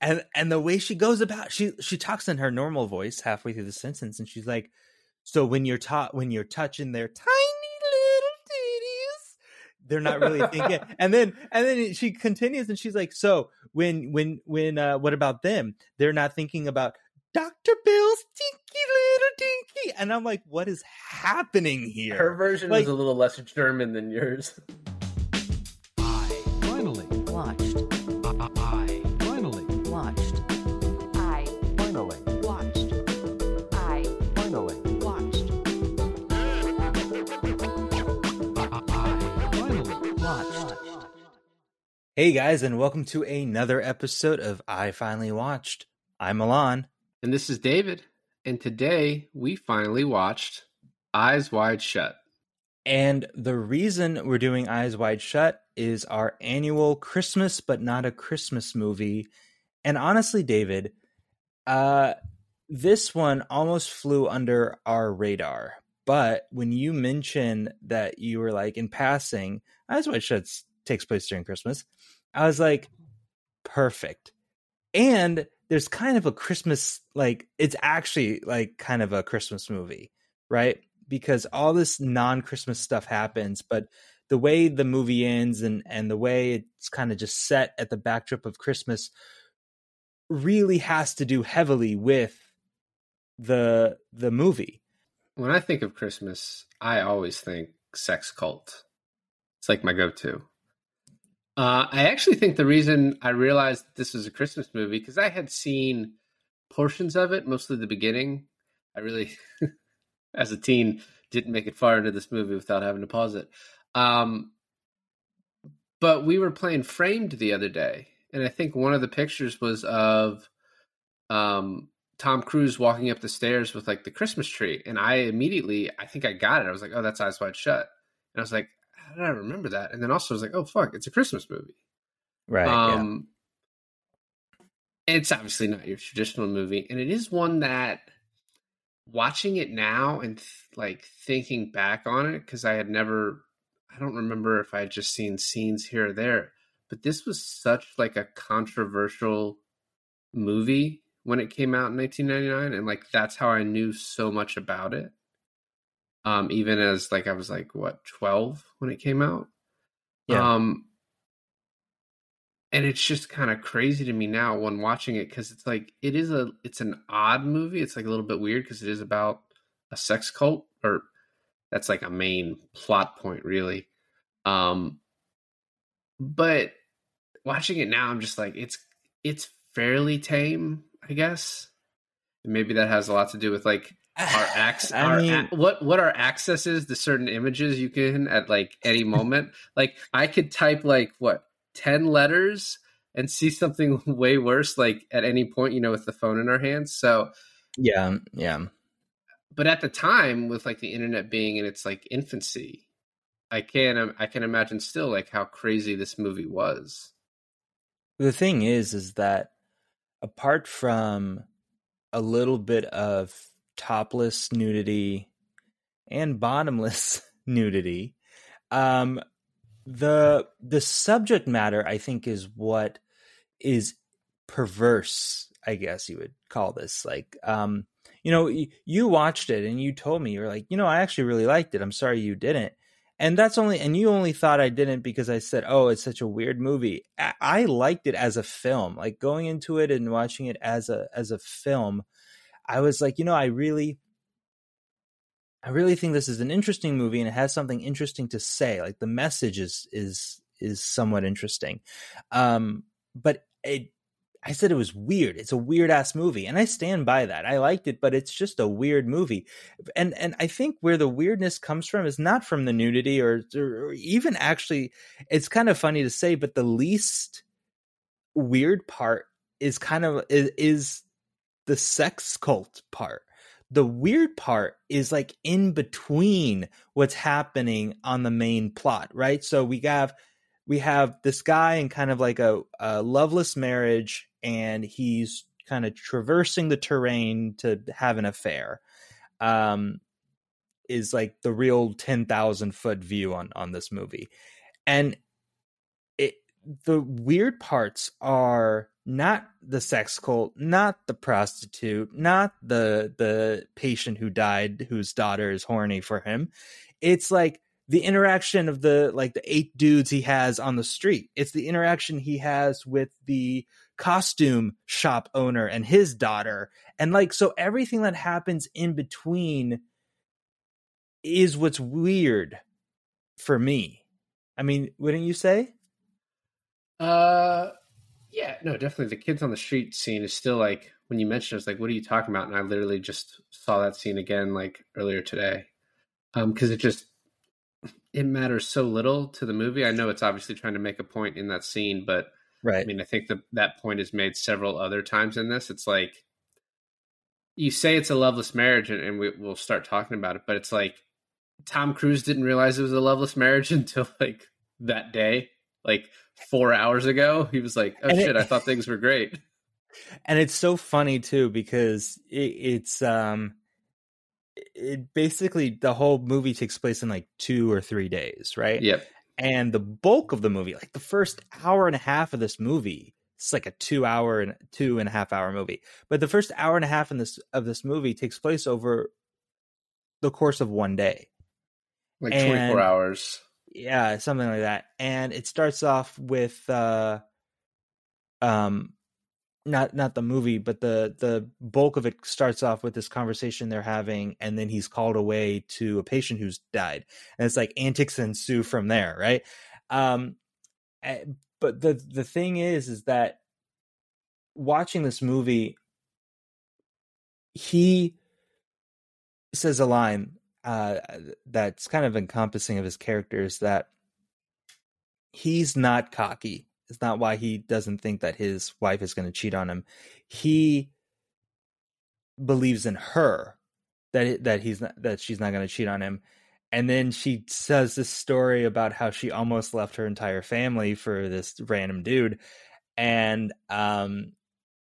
and and the way she goes about she she talks in her normal voice halfway through the sentence and she's like so when you're taught when you're touching their tiny little titties they're not really thinking and then and then she continues and she's like so when when when uh what about them they're not thinking about dr bill's stinky little dinky and i'm like what is happening here Her version Like- was a little less German than yours. I finally, Watched. I hey guys and welcome to another episode of i finally watched i'm milan And this is David. And today we finally watched Eyes Wide Shut. And the reason we're doing Eyes Wide Shut is our annual Christmas but not a Christmas movie. And honestly, David, uh this one almost flew under our radar. But when you mentioned that you were like in passing, Eyes Wide Shut takes place during Christmas, I was like, perfect. And there's kind of a Christmas like it's actually like kind of a Christmas movie, right? Because all this non-Christmas stuff happens, but the way the movie ends and and the way it's kind of just set at the backdrop of Christmas really has to do heavily with the the movie. When I think of Christmas, I always think sex cult. It's like my go to. Uh, I actually think the reason I realized this was a Christmas movie because I had seen portions of it, mostly the beginning. I really, as a teen, didn't make it far into this movie without having to pause it. Um, but we were playing Framed the other day, and I think one of the pictures was of um, Tom Cruise walking up the stairs with like the Christmas tree, and I immediately, I think I got it. I was like, "Oh, that's Eyes Wide Shut," and I was like, "How did I remember that?" And then also I was like, "Oh, fuck, it's a Christmas movie." Right. um, It's obviously not your traditional movie, and it is one that watching it now and th- like thinking back on it because I had never, I don't remember if I had just seen scenes here or there, but this was such like a controversial movie when it came out in 1999, and like that's how I knew so much about it. Um, even as like I was like what 12 when it came out. Yeah. Um, and it's just kind of crazy to me now when watching it because it's like it is a it's an odd movie. It's like a little bit weird because it is about a sex cult, or that's like a main plot point, really. Um, but watching it now, I'm just like it's it's fairly tame, I guess. And maybe that has a lot to do with like our access I our mean- what what our access is to certain images you can at like any moment. Like i could type like what 10 letters and see something way worse like at any point you know with the phone in our hands. So yeah, yeah. but at the time with like the internet being in its like infancy i can um, i can imagine still like how crazy this movie was. The thing is, is that apart from a little bit of topless nudity and bottomless nudity, um, the the subject matter I think is what is perverse. I guess you would call this like, um, you know, you watched it and you told me you're like, you know, I actually really liked it. I'm sorry you didn't and that's only and you only thought i didn't because i said oh it's such a weird movie i, I liked it as a film like going into it and watching it as a as a film i was like you know i really i really think this is an interesting movie and it has something interesting to say like the message is is is somewhat interesting um but it I said it was weird. It's a weird ass movie, and I stand by that. I liked it, but it's just a weird movie. And and I think where the weirdness comes from is not from the nudity or, or even actually it's kind of funny to say, but the least weird part is kind of is, is the sex cult part. The weird part is like in between what's happening on the main plot, right? So we have we have this guy in kind of like a, a loveless marriage and he's kind of traversing the terrain to have an affair um is like the real 10,000 foot view on on this movie and the weird parts are not the sex cult, not the prostitute, not the the patient who died whose daughter is horny for him. It's like the interaction of the like the eight dudes he has on the street. It's the interaction he has with the costume shop owner and his daughter. And like so everything that happens in between is what's weird for me. I mean, wouldn't you say? Uh, yeah, no, definitely. The kids on the street scene is still like when you mentioned, it, I was like, "What are you talking about?" And I literally just saw that scene again like earlier today, um, because it just it matters so little to the movie. I know it's obviously trying to make a point in that scene, but Right. I mean, I think that that point is made several other times in this. It's like you say it's a loveless marriage, and, and we, we'll start talking about it, but it's like Tom Cruise didn't realize it was a loveless marriage until like that day, like four hours ago. He was like, "Oh And it- shit, I thought things were great." and it's so funny too because it, it's um it basically the whole movie takes place in like two or three days right Yep. and the bulk of the movie like the first hour and a half of this movie it's like a two hour and two and a half hour movie but the first hour and a half in this of this movie takes place over the course of one day Like twenty four hours. Yeah something like that and it starts off with uh um not not the movie but the the bulk of it starts off with this conversation they're having and then he's called away to a patient who's died and it's like antics ensue from there right? Um eh, but the the thing is is that watching this movie he says a line uh that's kind of encompassing of his character is that he's not cocky. It's not why he doesn't think that his wife is going to cheat on him. He believes in her that that he's not that she's not going to cheat on him. And then she says this story about how she almost left her entire family for this random dude. And um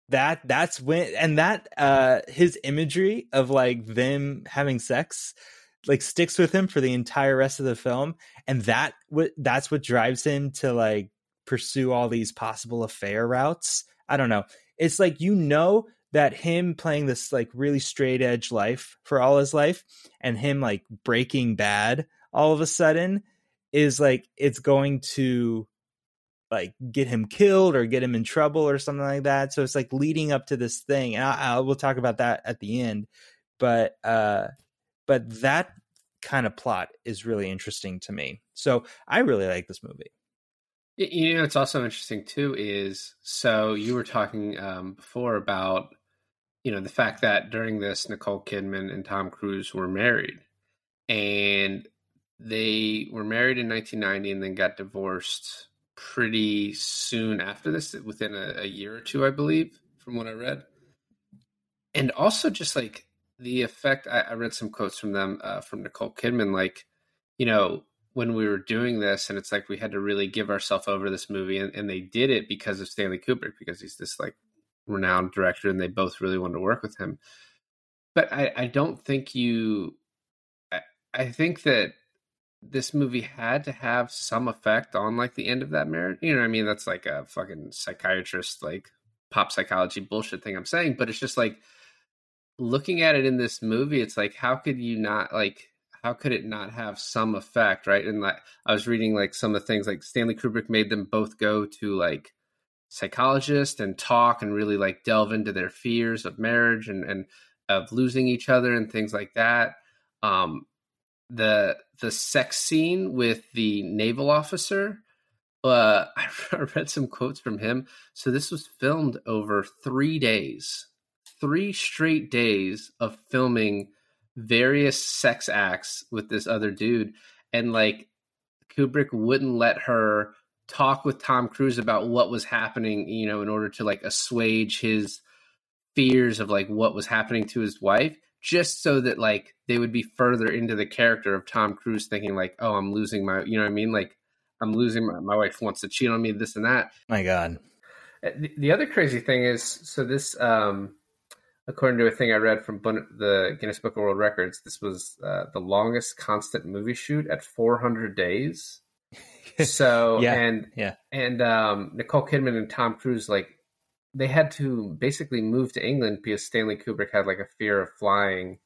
that that's when and that uh his imagery of like them having sex like sticks with him for the entire rest of the film and that what that's what drives him to like pursue all these possible affair routes? I don't know. It's like you know that him playing this like really straight edge life for all his life and him like breaking bad all of a sudden is like it's going to like get him killed or get him in trouble or something like that. So it's like leading up to this thing and I, I we'll talk about that at the end but uh but that kind of plot is really interesting to me so i really like this movie You know, it's also interesting too. Is so you were talking um, before about you know the fact that during this Nicole Kidman and Tom Cruise were married, and they were married in 1990 and then got divorced pretty soon after this, within a, a year or two, I believe, from what I read. And also, just like the effect, I, I read some quotes from them uh, from Nicole Kidman, like you know when we were doing this and it's like we had to really give ourselves over this movie and, and they did it because of stanley kubrick because he's this like renowned director and they both really wanted to work with him. But i, I don't think you I, I think that this movie had to have some effect on like the end of that marriage. You know what i mean? That's like a fucking psychiatrist like pop psychology bullshit thing i'm saying but it's just like looking at it in this movie it's like how could you not like how could it not have some effect right? And like i was reading like some of the things like stanley kubrick made them both go to like psychologists and talk and really like delve into their fears of marriage and and of losing each other and things like that. Um the the sex scene with the naval officer uh i read some quotes from him. So this was filmed over 3 days 3 straight days of filming various sex acts with this other dude and like Kubrick wouldn't let her talk with Tom Cruise about what was happening, you know, in order to like assuage his fears of like what was happening to his wife just so that like they would be further into the character of Tom Cruise thinking like, "Oh, I'm losing my, you know what I mean? Like I'm losing my, my wife wants to cheat on me this and that." my god Uh, The, the other crazy thing is, so this, um, according to a thing I read from Bun- the Guinness Book of World Records, this was uh, the longest constant movie shoot at 400 days. So Yeah, and yeah. and um, Nicole Kidman and Tom Cruise like they had to basically move to England because Stanley Kubrick had like a fear of flying,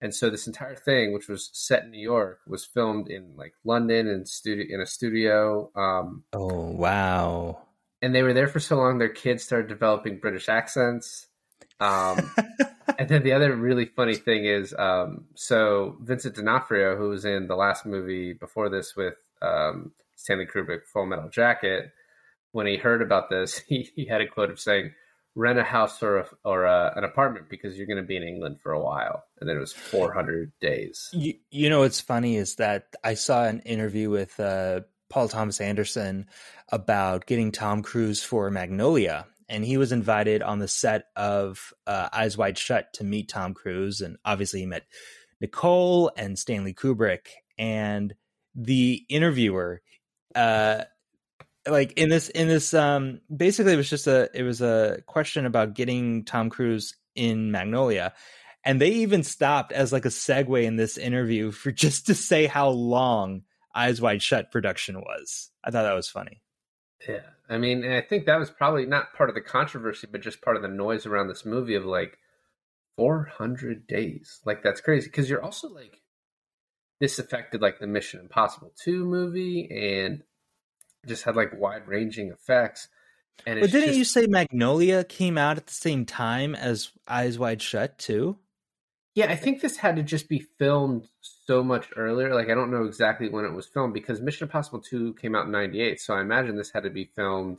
and so this entire thing, which was set in New York, was filmed in like London and studio in a studio. Um, Oh wow. and they were there for so long, their kids started developing British accents. Um, and then the other really funny thing is, um, so Vincent D'Onofrio, who was in the last movie before this with um, Stanley Kubrick, Full Metal Jacket, when he heard about this, he, he had a quote of saying, "Rent a house or a, or a, an apartment because you're going to be in England for a while." And then it was 400 days. You, you know what's funny is that I saw an interview with uh, Paul Thomas Anderson about getting Tom Cruise for Magnolia, and he was invited on the set of uh, Eyes Wide Shut to meet Tom Cruise, and obviously he met Nicole and Stanley Kubrick, and the interviewer, uh, like in this in this um, basically it was just a it was a question about getting Tom Cruise in Magnolia and they even stopped as like a segue in this interview for just to say how long Eyes Wide Shut production was. I thought that was funny. Yeah. I mean, I think that was probably not part of the controversy, but just part of the noise around this movie of like 400 days. Like, that's crazy. Because you're also like, this affected like the Mission Impossible 2 movie and just had like wide ranging effects. And But didn't just, you say Magnolia came out at the same time as Eyes Wide Shut too? Yeah, I think this had to just be filmed so much earlier. Like, I don't know exactly when it was filmed because Mission Impossible 2 came out in 98. So I imagine this had to be filmed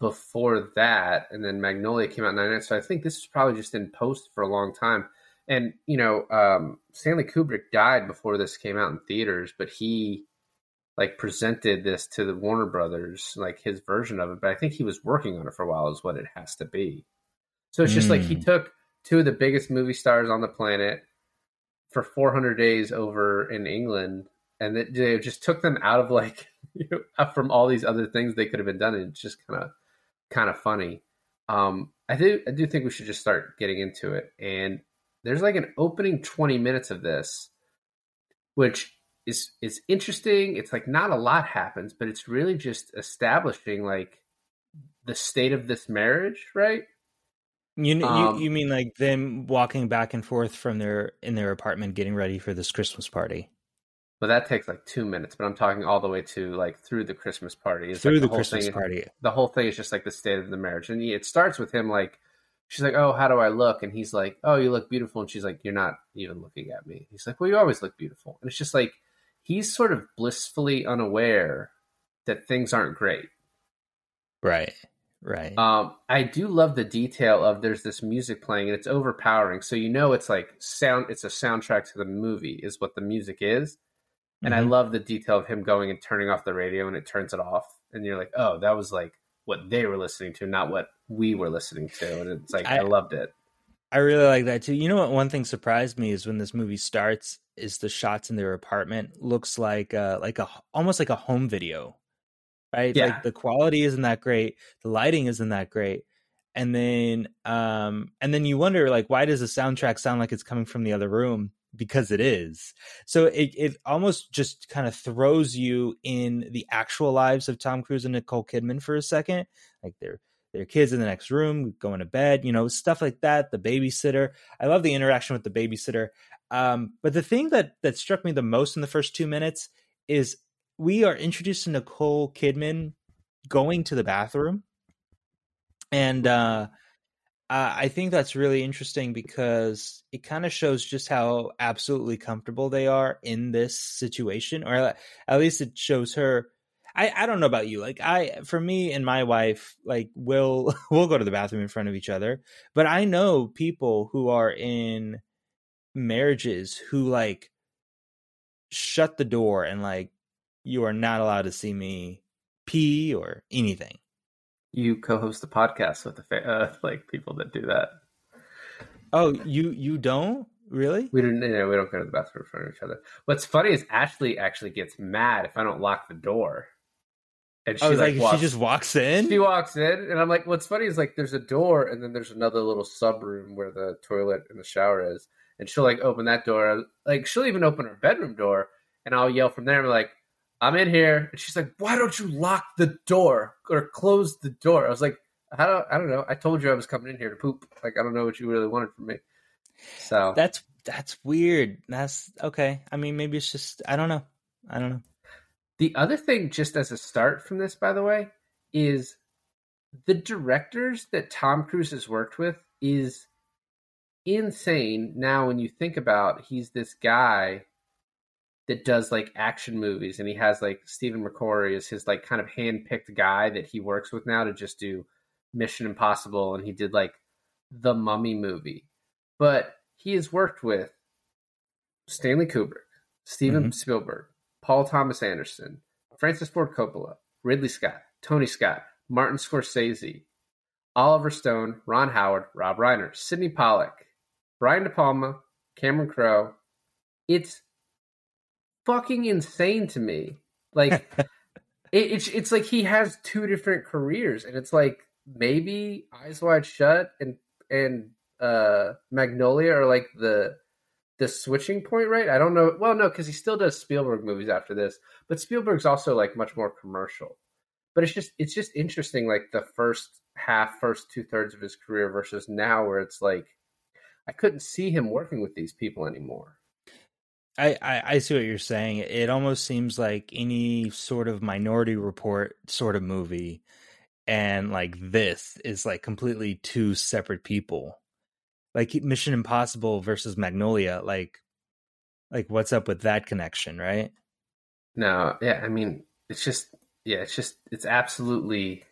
before that. And then Magnolia came out in 99. So I think this was probably just in post for a long time. And, you know, um, Stanley Kubrick died before this came out in theaters, but he like presented this to the Warner Brothers, like his version of it. But I think he was working on it for a while, is what it has to be. So it's just like he Mm. took two of the biggest movie stars on the planet for 400 days over in England, and it, they just took them out of like know, from all these other things they could have been done. And it's just kind of kind of funny. Um, I do I do think we should just start getting into it. And there's like an opening 20 minutes of this, which is is interesting. It's like not a lot happens, but it's really just establishing like the state of this marriage, right? You, Um, you you mean like them walking back and forth from their in their apartment getting ready for this Christmas party But that takes like two minutes. But I'm talking all the way to like through the Christmas party. It's through like the whole Christmas thing- party? The whole thing is just like the state of the marriage, and it starts with him like, she's like, "Oh, how do I look?" And he's like, "Oh, you look beautiful." And she's like, "You're not even looking at me." He's like, "Well, you always look beautiful." And it's just like he's sort of blissfully unaware that things aren't great. Right, right. Um, I do love the detail of there's this music playing and it's overpowering. So you know it's like sound. It's a soundtrack to the movie is what the music is. And I Mhm. love the detail of him going and turning off the radio and it turns it off. And you're like, oh, that was like what they were listening to, not what we were listening to. And it's like I, I- loved it. I really like that too. You know what? One thing surprised me is when this movie starts, is the shots in their apartment looks like uh like a almost like a home video, right? Yeah. Like the quality isn't that great, the lighting isn't that great, and then um and then you wonder like why does the soundtrack sound like it's coming from the other room? Because it is. So it it almost just kind of throws you in the actual lives of Tom Cruise and Nicole Kidman for a second, like they're their kids in the next room going to bed you know stuff like that the babysitter i love the interaction with the babysitter um, but the thing that that struck me the most in the first two minutes is we are introduced to nicole kidman going to the bathroom and uh, i think that's really interesting because it kind of shows just how absolutely comfortable they are in this situation or at least it shows her I, I don't know about you. Like I for me and my wife, like we'll we'll go to the bathroom in front of each other. But I know people who are in marriages who like shut the door and like you are not allowed to see me pee or anything. You co-host the podcast with the fa- uh, like people that do that. Oh, you you don't? Really? We don't. We don't go to the bathroom in front of each other. What's funny is Ashley actually gets mad if I don't lock the door, and she I like, like, walks, she just walks in. She walks in, and I'm like, what's funny is like there's a door, and then there's another little sub room where the toilet and the shower is, and she'll like open that door, like she'll even open her bedroom door, and I'll yell from there, I'm like, I'm in here, and she's like, "Why don't you lock the door or close the door?" I was like, "I don't, I don't know. I told you I was coming in here to poop. Like, I don't know what you really wanted from me." So That's that's weird. That's okay. I mean, maybe it's just I don't know. I don't know. The other thing, just as a start from this, by the way, is the directors that Tom Cruise has worked with is insane. Now, when you think about, he's this guy that does like action movies, and he has like Stephen McQuarrie is his like kind of hand-picked guy that he works with now to just do Mission Impossible, and he did like the Mummy movie, but he has worked with Stanley Kubrick, Steven Mhm. Spielberg, Paul Thomas Anderson, Francis Ford Coppola, Ridley Scott, Tony Scott, Martin Scorsese, Oliver Stone, Ron Howard, Rob Reiner, Sydney Pollack, Brian De Palma, Cameron Crowe. It's fucking insane to me. Like it, it's it's like he has two different careers, and it's like maybe Eyes Wide Shut and and uh Magnolia are like the the switching point, right? I don't know. Well, no, because he still does Spielberg movies after this, but Spielberg's also like much more commercial. But it's just it's just interesting, like the first half, first two thirds of his career versus now, where it's like I couldn't see him working with these people anymore. I, I I see what you're saying. It almost seems like any sort of Minority Report sort of movie, and like this is like completely two separate people. Like Mission Impossible versus Magnolia. Like, like what's up with that connection, right? No, yeah, I mean, it's just yeah, it's just it's absolutely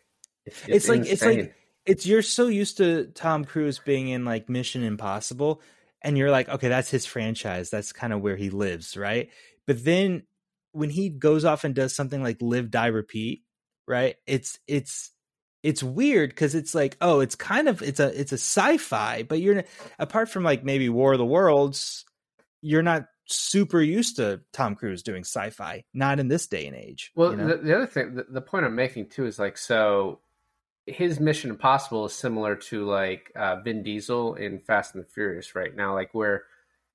it's, It's like- it's like- It's you're so used to Tom Cruise being in like Mission Impossible, and you're like, okay, that's his franchise. That's kind of where he lives, right? But then when he goes off and does something like Live, Die, Repeat, right? It's it's it's weird because it's like, oh, it's kind of it's a it's a sci-fi, but you're apart from like maybe War of the Worlds, you're not super used to Tom Cruise doing sci-fi, not in this day and age. Well, you know? the, the other thing, the, the point I'm making too is like, so his Mission Impossible is similar to like uh, Vin Diesel in Fast and the Furious right now, like where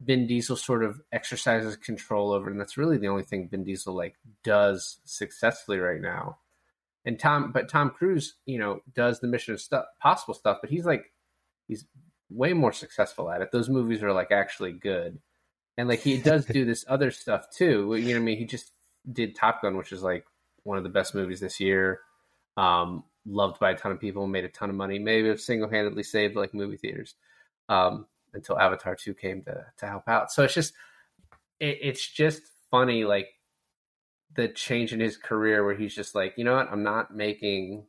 Vin Diesel sort of exercises control over, and that's really the only thing Vin Diesel like does successfully right now. And Tom, but Tom Cruise, you know, does the Mission stuff, Possible stuff, but he's like, he's way more successful at it. Those movies are like actually good, and like he does do this other stuff too. You know, what I mean, he just did Top Gun, which is like one of the best movies this year. Um, loved by a ton of people, made a ton of money. Maybe have single handedly saved like movie theaters um, until Avatar two came to to help out. So it's just it, it's just funny, like the change in his career where he's just like, you know what, I'm not making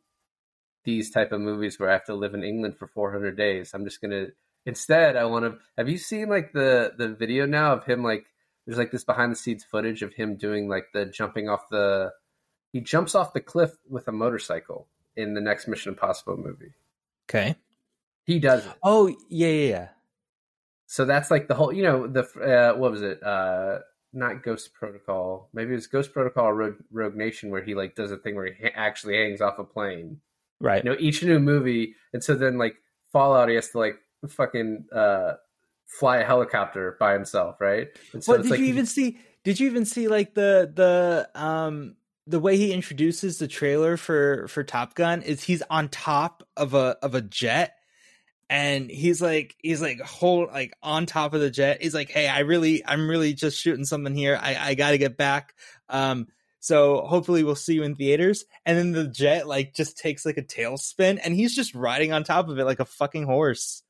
these type of movies where I have to live in England for 400 days. I'm just gonna instead. I want to. Have you seen like the the video now of him like? There's like this behind the scenes footage of him doing like the jumping off the. He jumps off the cliff with a motorcycle in the next Mission Impossible movie. okay. He does it. Oh yeah, yeah, yeah. So that's like the whole, you know, the uh, what was it? Uh, not Ghost Protocol. Maybe it was Ghost Protocol or Rogue, Rogue Nation, where he like does a thing where he ha- actually hangs off a plane. Right. You know, each new movie, and so then like Fallout, he has to like fucking uh, fly a helicopter by himself, right? And so did like you even see? Did you even see like the the um the way he introduces the trailer for for Top Gun is he's on top of a of a jet and he's like he's like hold like on top of the jet. He's like, "Hey, I really I'm really just shooting something here. I I got to get back." Um so hopefully we'll see you in theaters. And then the jet like just takes like a tailspin and he's just riding on top of it like a fucking horse.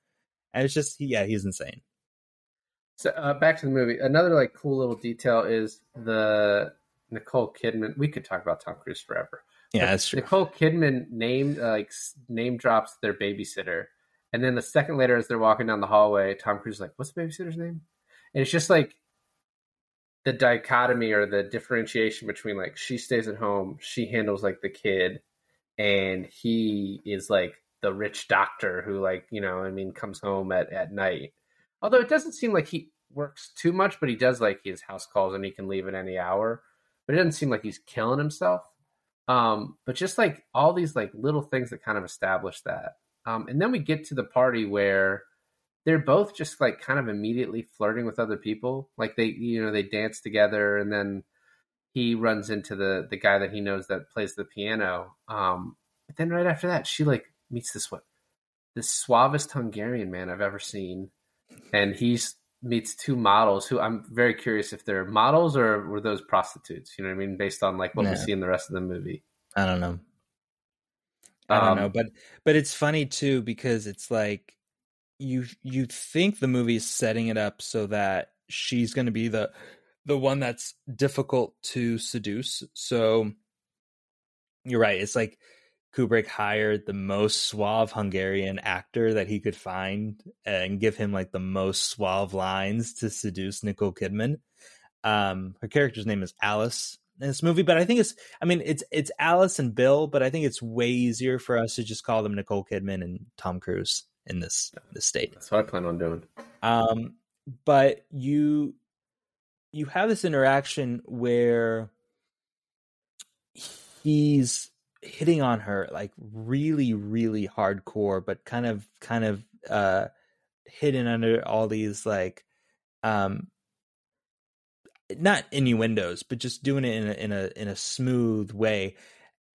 And it's just yeah, he's insane. So uh, back to the movie. Another like cool little detail is the Nicole Kidman. We could talk about Tom Cruise forever. Yeah, that's true. Nicole Kidman named uh, like name drops their babysitter, and then the second later, as they're walking down the hallway, Tom Cruise is like, "What's the babysitter's name?" And it's just like the dichotomy or the differentiation between like she stays at home, she handles like the kid, and he is like the rich doctor who like you know I mean comes home at at night. Although it doesn't seem like he works too much, but he does like his house calls and he can leave at any hour. But it doesn't seem like he's killing himself. Um, but just like all these like little things that kind of establish that. Um, and then we get to the party where they're both just like kind of immediately flirting with other people. Like they, you know, they dance together and then he runs into the the guy that he knows that plays the piano. Um, but then right after that, she like meets this what the suavest Hungarian man I've ever seen, and he's meets two models who I'm very curious if they're models or were those prostitutes. You know what I mean? Based on like what we see in the rest of the movie. I don't know. I don't Um, know, but but it's funny too because it's like you you think the movie's setting it up so that she's going to be the the one that's difficult to seduce. So you're right. It's like Kubrick hired the most suave Hungarian actor that he could find and give him like the most suave lines to seduce Nicole Kidman. Um, her character's name is Alice in this movie, but I think it's I mean it's it's Alice and Bill, but I think it's way easier for us to just call them Nicole Kidman and Tom Cruise in this this state. That's what I plan on doing. Um, but you you have this interaction where he's hitting on her like really really hardcore but kind of kind of uh hidden under all these like um not innuendos but just doing it in a in a in a smooth way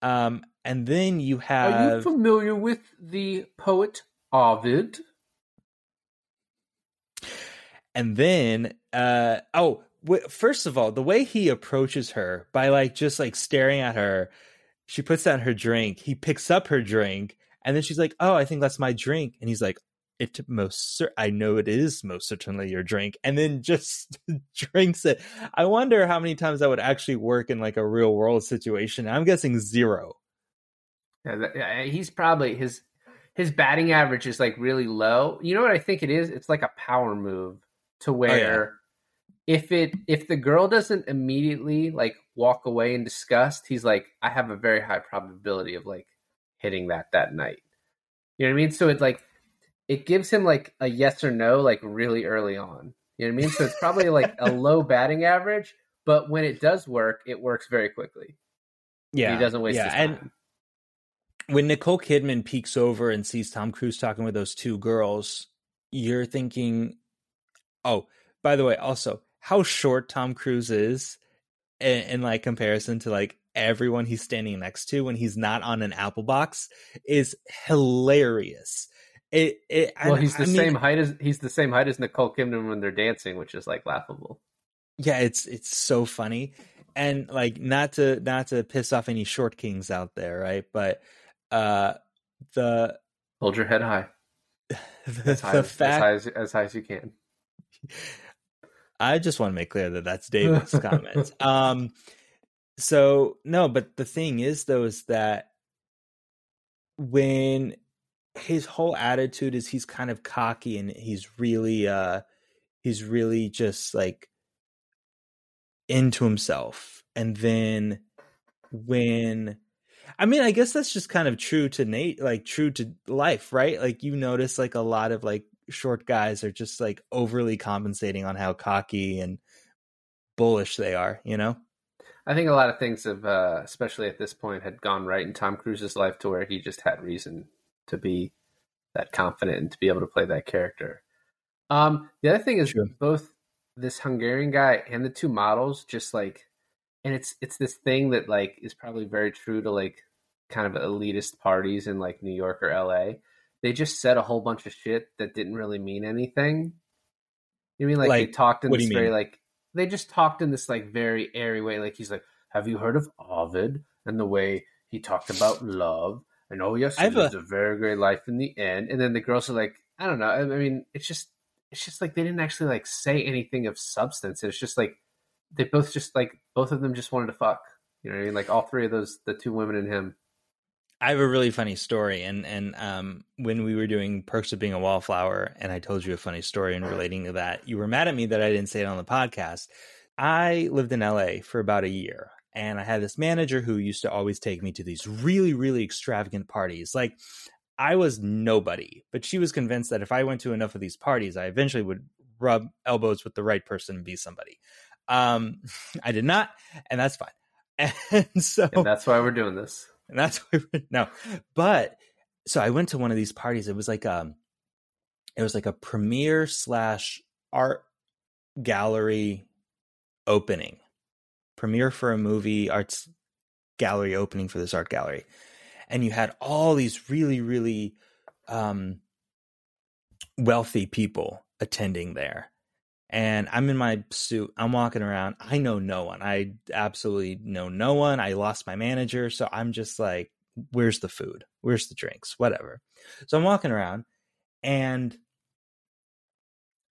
um and then you have Are you familiar with the poet Ovid? and then uh oh w- first of all the way he approaches her by like just like staring at her she puts down her drink he picks up her drink and then she's like oh i think that's my drink and he's like it most cer- i know it is most certainly your drink and then just drinks it i wonder how many times that would actually work in like a real world situation i'm guessing zero Yeah, he's probably his his batting average is like really low. You know what I think it is? It's like a power move to oh, where if it if the girl doesn't immediately like walk away in disgust, he's like, I have a very high probability of like hitting that that night. You know what I mean? So it like it gives him like a yes or no like really early on. You know what I mean? So it's probably like a low batting average, but when it does work, it works very quickly. yeah he doesn't waste yeah his and time. when Nicole Kidman peeks over and sees Tom Cruise talking with those two girls, you're thinking, oh, by the way, also how short Tom Cruise is in, in like comparison to like everyone he's standing next to when he's not on an apple box is hilarious. It, it Well, and he's the I mean, same height as he's the same height as Nicole Kidman when they're dancing, which is like laughable. Yeah, it's it's so funny. And like not to not to piss off any short kings out there, right? But uh the Hold your head high, the, as high, the as, fact as, high as, as high as you can. I just want to make clear that that's David's comment. Um, so no, but the thing is, though, is that when his whole attitude is he's kind of cocky and he's really, uh, he's really just like into himself, and then when. I mean, I guess that's just kind of true to Nate, like true to life, right? Like you notice like a lot of like short guys are just like overly compensating on how cocky and bullish they are, you know? I think a lot of things have, uh, especially at this point, had gone right in Tom Cruise's life to where he just had reason to be that confident and to be able to play that character. Um, the other thing is both this Hungarian guy and the two models just like, and it's it's this thing that like is probably very true to like kind of elitist parties in like New York or L.A. They just said a whole bunch of shit that didn't really mean anything. You mean like, they talked in this very mean? like they just talked in this like very airy way. Like he's like, "Have you heard of Ovid and the way he talked about love?" And oh yes, I he have uh, lives a- a very great life in the end. And then the girls are like, I don't know. I I mean, it's just it's just like they didn't actually like say anything of substance. It's just like they both just like both of them just wanted to fuck. You know what I mean? Like all three of those, the two women and him. I have a really funny story, and and um, when we were doing Perks of Being a Wallflower, and I told you a funny story in relating to that, you were mad at me that I didn't say it on the podcast. I lived in LA for about a year, and I had this manager who used to always take me to these really really extravagant parties. Like I was nobody, but she was convinced that if I went to enough of these parties, I eventually would rub elbows with the right person and be somebody. Um, I did not, and that's fine. And so And that's why we're doing this. And that's why no. But so i went to one of these parties. It was like um it was like a premiere slash art gallery opening. Premiere for a movie, arts gallery opening for this art gallery, and you had all these really, really um, wealthy people attending there. And I'm in my suit. I'm walking around. I know no one. I absolutely know no one. I lost my manager. So I'm just like, where's the food? Where's the drinks? Whatever. So I'm walking around and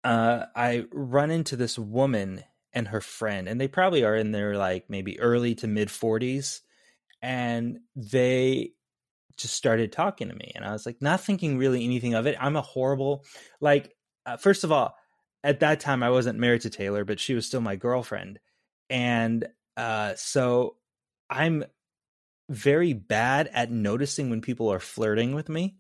uh, I run into this woman and her friend, and they probably are in their like maybe early to mid 40s. And they just started talking to me. And I was like, not thinking really anything of it. I'm a horrible, like, uh, first of all, at that time I wasn't married to Taylor, but she was still my girlfriend. And uh, so I'm very bad at noticing when people are flirting with me.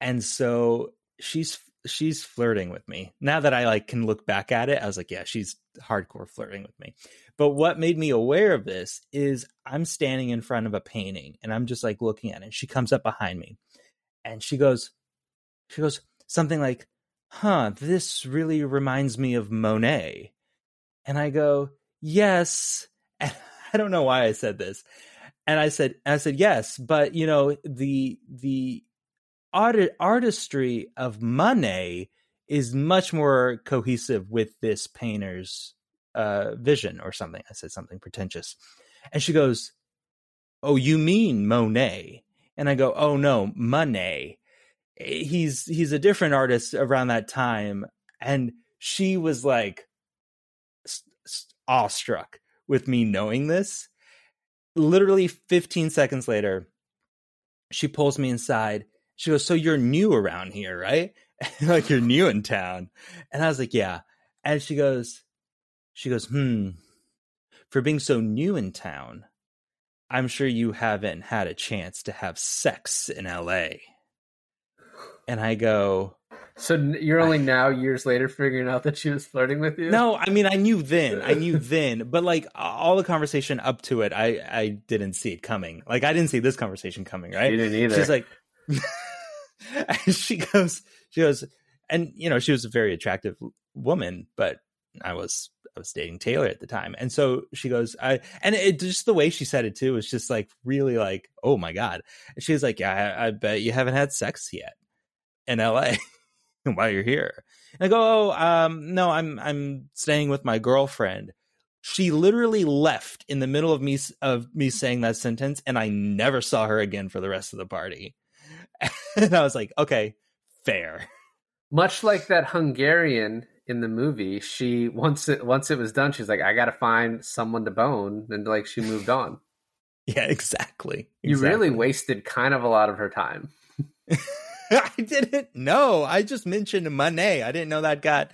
And so she's she's flirting with me. Now that I like can look back at it, I was like, yeah, she's hardcore flirting with me. But what made me aware of this is I'm standing in front of a painting and I'm just like looking at it. And she comes up behind me and she goes she goes something like, "Huh, this really reminds me of Monet." And I go, "Yes." And I don't know why I said this. And I said I said, "Yes, but you know, the the art- artistry of Monet is much more cohesive with this painter's uh, vision or something. I said something pretentious. And she goes, Oh, you mean Monet? And I go, Oh no, Monet. He's he's a different artist around that time. And she was like awestruck with me knowing this. Literally 15 seconds later, she pulls me inside. She goes, So you're new around here, right? like you're new in town. And I was like, Yeah. And she goes, She goes, Hmm, for being so new in town, I'm sure you haven't had a chance to have sex in LA. And I go, So you're only now years later figuring out that she was flirting with you? No, I mean I knew then. I knew then, but like all the conversation up to it, I I didn't see it coming. Like I didn't see this conversation coming, right? you didn't either. She's like, she goes, she goes, and you know, she was a very attractive woman, but I was, I was dating Taylor at the time, and so she goes, I, and it just the way she said it too was just like really like, oh my god. And she was like, yeah, I, I bet you haven't had sex yet in L.A. while you're here. And I go, oh, um, no, I'm, I'm staying with my girlfriend. She literally left in the middle of me of me saying that sentence, and I never saw her again for the rest of the party. and I was like, okay, fair. Much like that Hungarian in the movie, she once it once it was done, she's like, I gotta find someone to bone, and like she moved on. Yeah, exactly. You really wasted kind of a lot of her time. I didn't know. I just mentioned Monet. I didn't know that got.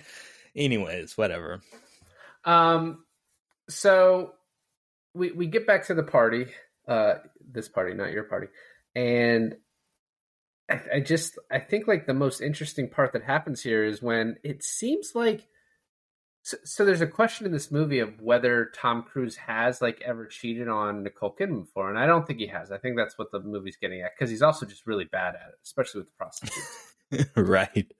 Anyways, whatever. Um, so we we get back to the party, uh, this party, not your party, and I, I just I think like the most interesting part that happens here is when it seems like. So, so there's a question in this movie of whether Tom Cruise has like ever cheated on Nicole Kidman before, and I don't think he has. I think that's what the movie's getting at because he's also just really bad at it, especially with the prostitutes. right.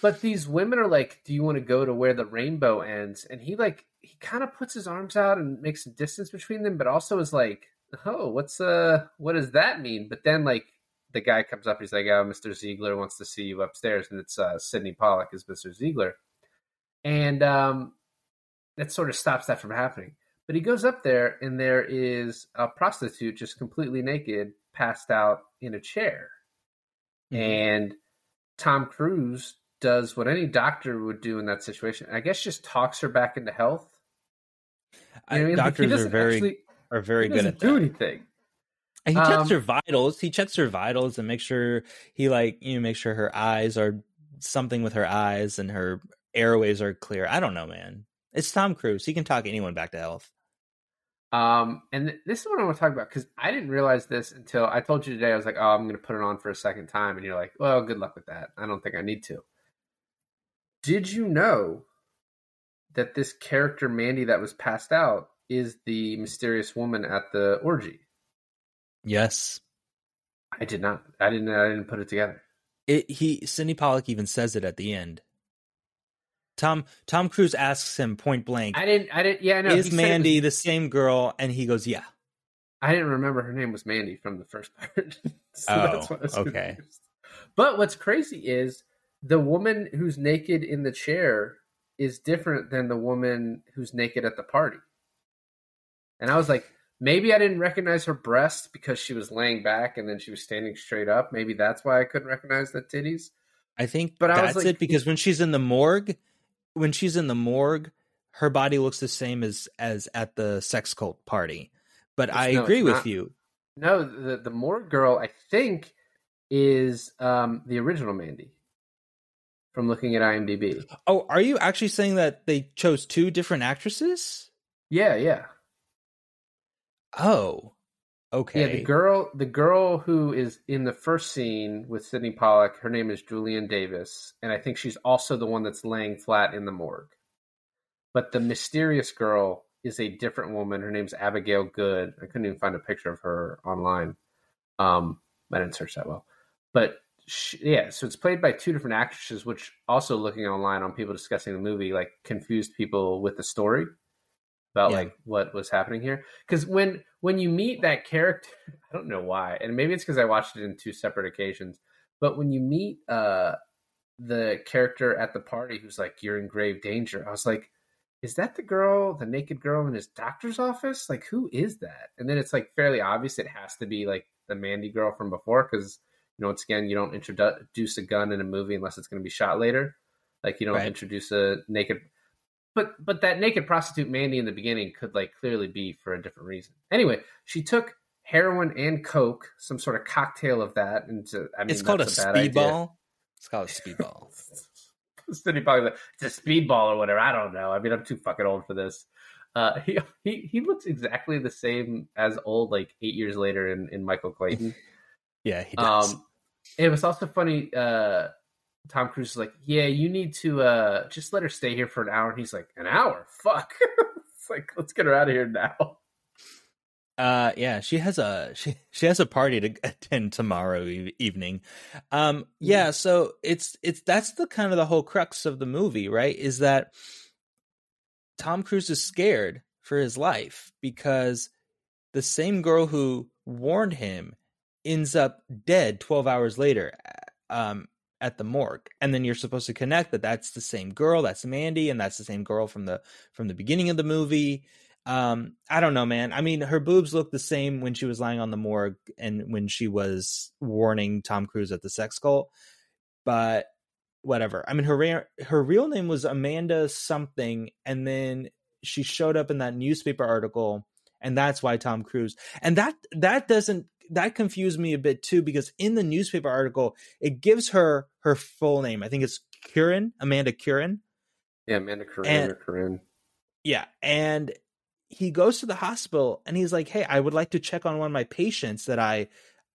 But these women are like, "Do you want to go to where the rainbow ends?" And he like he kind of puts his arms out and makes some distance between them, but also is like, "Oh, what's uh, what does that mean?" But then like the guy comes up, he's like, "Oh, Mister Ziegler wants to see you upstairs," and it's uh, Sydney Pollack is Mister Ziegler, and um, that sort of stops that from happening. But he goes up there, and there is a prostitute just completely naked, passed out in a chair Mm-hmm. and Tom Cruise does what any doctor would do in that situation. I guess just talks her back into health. You know I mean? Like, he Doctors are very actually- are very he good at do that. anything. And he checks Um, her vitals. He checks her vitals and make sure he like you know make sure her eyes are something with her eyes and her airways are clear. I don't know, man. It's Tom Cruise. He can talk anyone back to health. Um, and th- this is what I want to talk about because I didn't realize this until I told you today. I was like, "Oh, I'm going to put it on for a second time," and you're like, "Well, good luck with that. I don't think I need to." Did you know that this character Mandy that was passed out is the mysterious woman at the orgy? Yes. I did not. I didn't. I didn't put it together. It he Sydney Pollack even says it at the end. Tom Tom Cruise asks him point blank, I didn't. I didn't. Yeah, I know. "Is it was- Mandy the same girl?" And he goes, "Yeah." I didn't remember her name was Mandy from the first part. so Oh, that's why I was okay. confused. But what's crazy is the woman who's naked in the chair is different than the woman who's naked at the party. And I was like, maybe I didn't recognize her breast because she was laying back and then she was standing straight up. Maybe that's why I couldn't recognize the titties. I think But I was that's like- it because when she's in the morgue, when she's in the morgue, her body looks the same as as at the sex cult party. But It's- I no, agree with not. you. No, the the Morgue girl, I think, is um, the original Mandy from looking at IMDb. Oh, are you actually saying that they chose two different actresses? Yeah, yeah. Oh, okay. Yeah, the girl, the girl who is in the first scene with Sydney Pollack, her name is Julienne Davis, and I think she's also the one that's laying flat in the morgue. But the mysterious girl is a different woman. Her name's Abigail Good. I couldn't even find a picture of her online. Um, I didn't search that well, but she, yeah, so it's played by two different actresses, which also looking online on people discussing the movie like confused people with the story about Yeah. like what was happening here because when when you meet that character i don't know why and maybe it's because i watched it in two separate occasions but when you meet uh the character at the party who's like you're in grave danger i was like is that the girl the naked girl in his doctor's office like who is that and then it's like fairly obvious it has to be like the mandy girl from before because you know once again you don't introduce a gun in a movie unless it's going to be shot later like you don't Right. introduce a naked but but that naked prostitute Mandy in the beginning could like clearly be for a different reason. Anyway, she took heroin and coke, some sort of cocktail of that, and to, I mean, it's called a bad speedball. It's called a speedball. Cindy probably like, it's a speedball or whatever. I don't know. I mean, I'm too fucking old for this. Uh, he he he looks exactly the same as old, like eight years later in in Michael Clayton. yeah, he does. Um, it was also funny. Uh, Tom Cruise is like, "Yeah, you need to uh, just let her stay here for an hour." And he's like, "An hour? Fuck!" it's like, let's get her out of here now. Uh, yeah, she has a she she has a party to attend tomorrow e- evening. Um, yeah, so it's it's that's the kind of the whole crux of the movie, right? Is that Tom Cruise is scared for his life because the same girl who warned him ends up dead 12 hours later um at the morgue. And then you're supposed to connect that that's the same girl that's Mandy and that's the same girl from the from the beginning of the movie. Um i don't know man. I mean her boobs look the same when she was lying on the morgue and when she was warning tom cruise at the sex cult but whatever. I mean her her real name was amanda something and then she showed up in that newspaper article and that's why tom cruise and that that doesn't that confused me a bit too because in the newspaper article it gives her her full name i think it's Curran, amanda Curran. Yeah, Amanda And- or Yeah, and he goes to the hospital and he's like, "Hey, I would like to check on one of my patients that I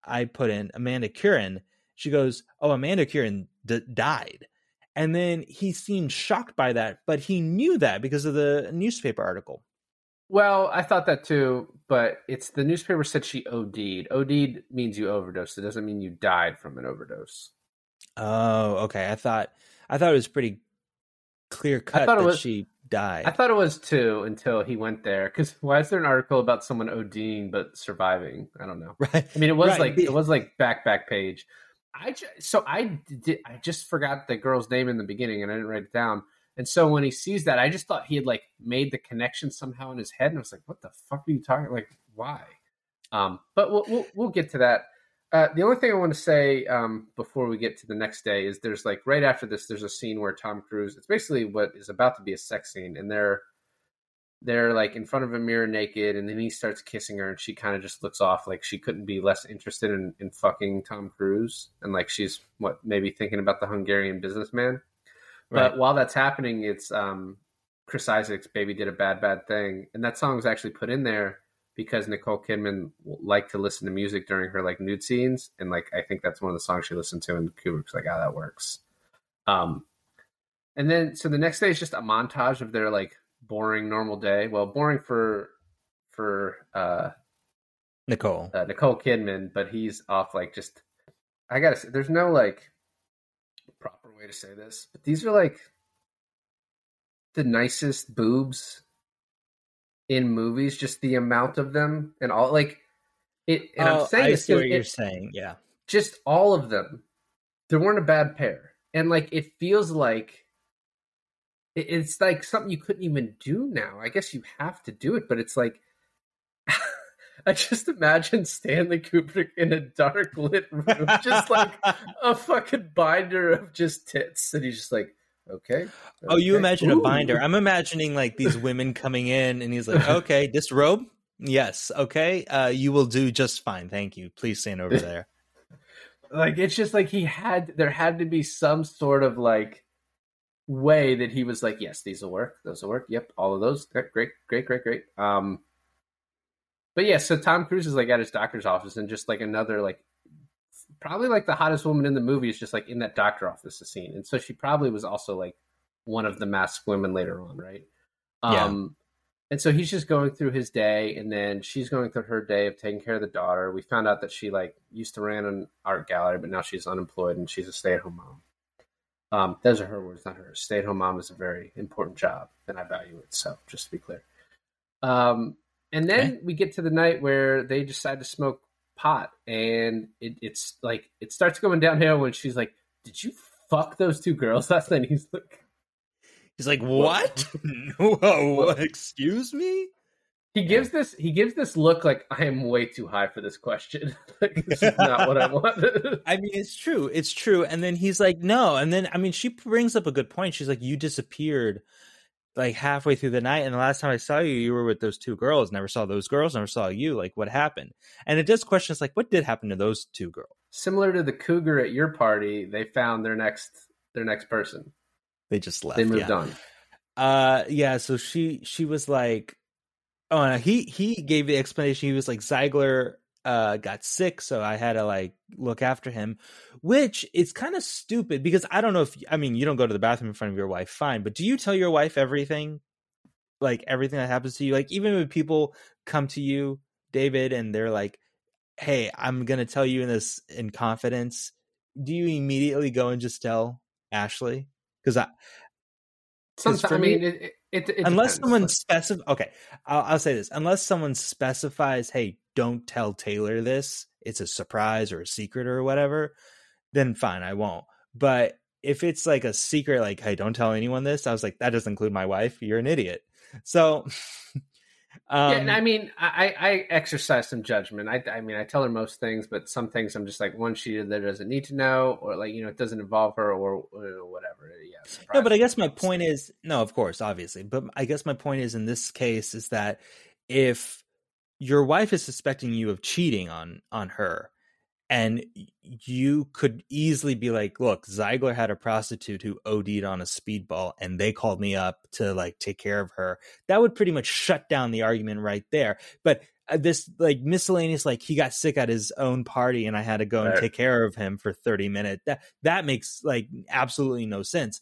I put in, Amanda Curran." She goes, "Oh, Amanda Curran d- died." And then he seemed shocked by that, but he knew that because of the newspaper article. Well, I thought that too, but it's the newspaper said she OD'd. OD'd means you overdosed. It doesn't mean you died from an overdose. Oh, okay. I thought I thought it was pretty clear cut that was- she died. I thought it was too until he went there. Because why is there an article about someone ODing but surviving? I don't know. right. I mean, it was Right, like it was like back back page. I so I did I just forgot the girl's name in the beginning and I didn't write it down. And so when he sees that, I just thought he had like made the connection somehow in his head, and I was like, "What the fuck are you talking? Like, why?" Um, but we'll, we'll we'll get to that. Uh, the only thing I want to say um, before we get to the next day is there's like right after this, there's a scene where Tom Cruise. It's basically what is about to be a sex scene, and they're they're like in front of a mirror naked, and then he starts kissing her, and she kind of just looks off like she couldn't be less interested in, in fucking Tom Cruise, and like she's what maybe thinking about the Hungarian businessman. Right. But while that's happening, it's um, Chris Isaak's "Baby Did a Bad Bad Thing," and that song was actually put in there because Nicole Kidman liked to listen to music during her like nude scenes, and like I think that's one of the songs she listened to, and Kubrick's like, "Ah, that works." Um, and then so the next day is just a montage of their like boring normal day. Well, boring for for uh, Nicole. uh, Nicole Kidman, but he's off like just. I gotta say, there's no like way to say this, but these are like the nicest boobs in movies, just the amount of them and all like it and Oh, I'm saying I this see what you're saying. Yeah. just all of them. There weren't a bad pair. And like it feels like it- it's like something you couldn't even do now. I guess you have to do it, but it's like I just imagine Stanley Kubrick in a dark lit room, just like a fucking binder of just tits, and he's just like, okay. Oh, you okay. imagine a binder. I'm imagining like these women coming in, and he's like, "Okay, this robe, yes, okay, uh, you will do just fine. Thank you. Please stand over there." like it's just like he had there had to be some sort of like way that he was like yes these will work those will work yep all of those great great great great great um but yeah so tom cruise is like at his doctor's office and just like another like probably like the hottest woman in the movie is just like in that doctor office scene. And so she probably was also like one of the masked women later on right? Yeah. um and so he's just going through his day and then she's going through her day of taking care of the daughter. We found out that she like used to run an art gallery but now she's unemployed and she's a stay-at-home mom. Um those are her words not hers. Stay-at-home mom is a very important job and i value it so just to be clear. Um and then Okay. we get to the night where they decide to smoke pot and it, it's like it starts going downhill when she's like did you fuck those two girls last night he's like He's like, "What? Whoa, excuse me." He gives this he gives this look like I am way too high for this question. like this is not what I want. I mean, it's true. It's true. And then he's like, no. And then, I mean, she brings up a good point. She's like, you disappeared like halfway through the night. And the last time I saw you, you were with those two girls. Never saw those girls. Never saw you. Like, what happened? And it does question us, like, what did happen to those two girls? Similar to the cougar at your party, they found their next their next person. They just left. They moved yeah. on. Uh, yeah. So she she was like, oh, no, he he gave the explanation. He was like, Ziegler uh got sick, so I had to like look after him, which is kind of stupid because I don't know if I mean you don't go to the bathroom in front of your wife, fine, but do you tell your wife everything, like everything that happens to you, like even when people come to you, David, and they're like, hey, I'm gonna tell you in this in confidence. Do you immediately go and just tell Ashley? Because I Sometimes I me- mean it, it, it, unless someone Like, okay I'll, I'll say this. Unless someone specifies hey don't tell taylor this. It's a surprise or a secret or whatever then fine i won't. But if it's like a secret like hey don't tell anyone this i was like that doesn't include my wife. You're an idiot. So um yeah, and I mean, I, I I exercise some judgment. I, I mean, I tell her most things, but some things I'm just like, one, she either doesn't need to know, or like, you know, it doesn't involve her, or, or whatever. Yeah. No, but I guess my point is no, of course, obviously. But I guess my point is in this case is that if your wife is suspecting you of cheating on on her, and you could easily be like, "Look, Ziegler had a prostitute who OD'd on a speedball, and they called me up to like take care of her." That would pretty much shut down the argument right there. But uh, this like miscellaneous, like he got sick at his own party, and I had to go and Right. take care of him for thirty minutes. That that makes like absolutely no sense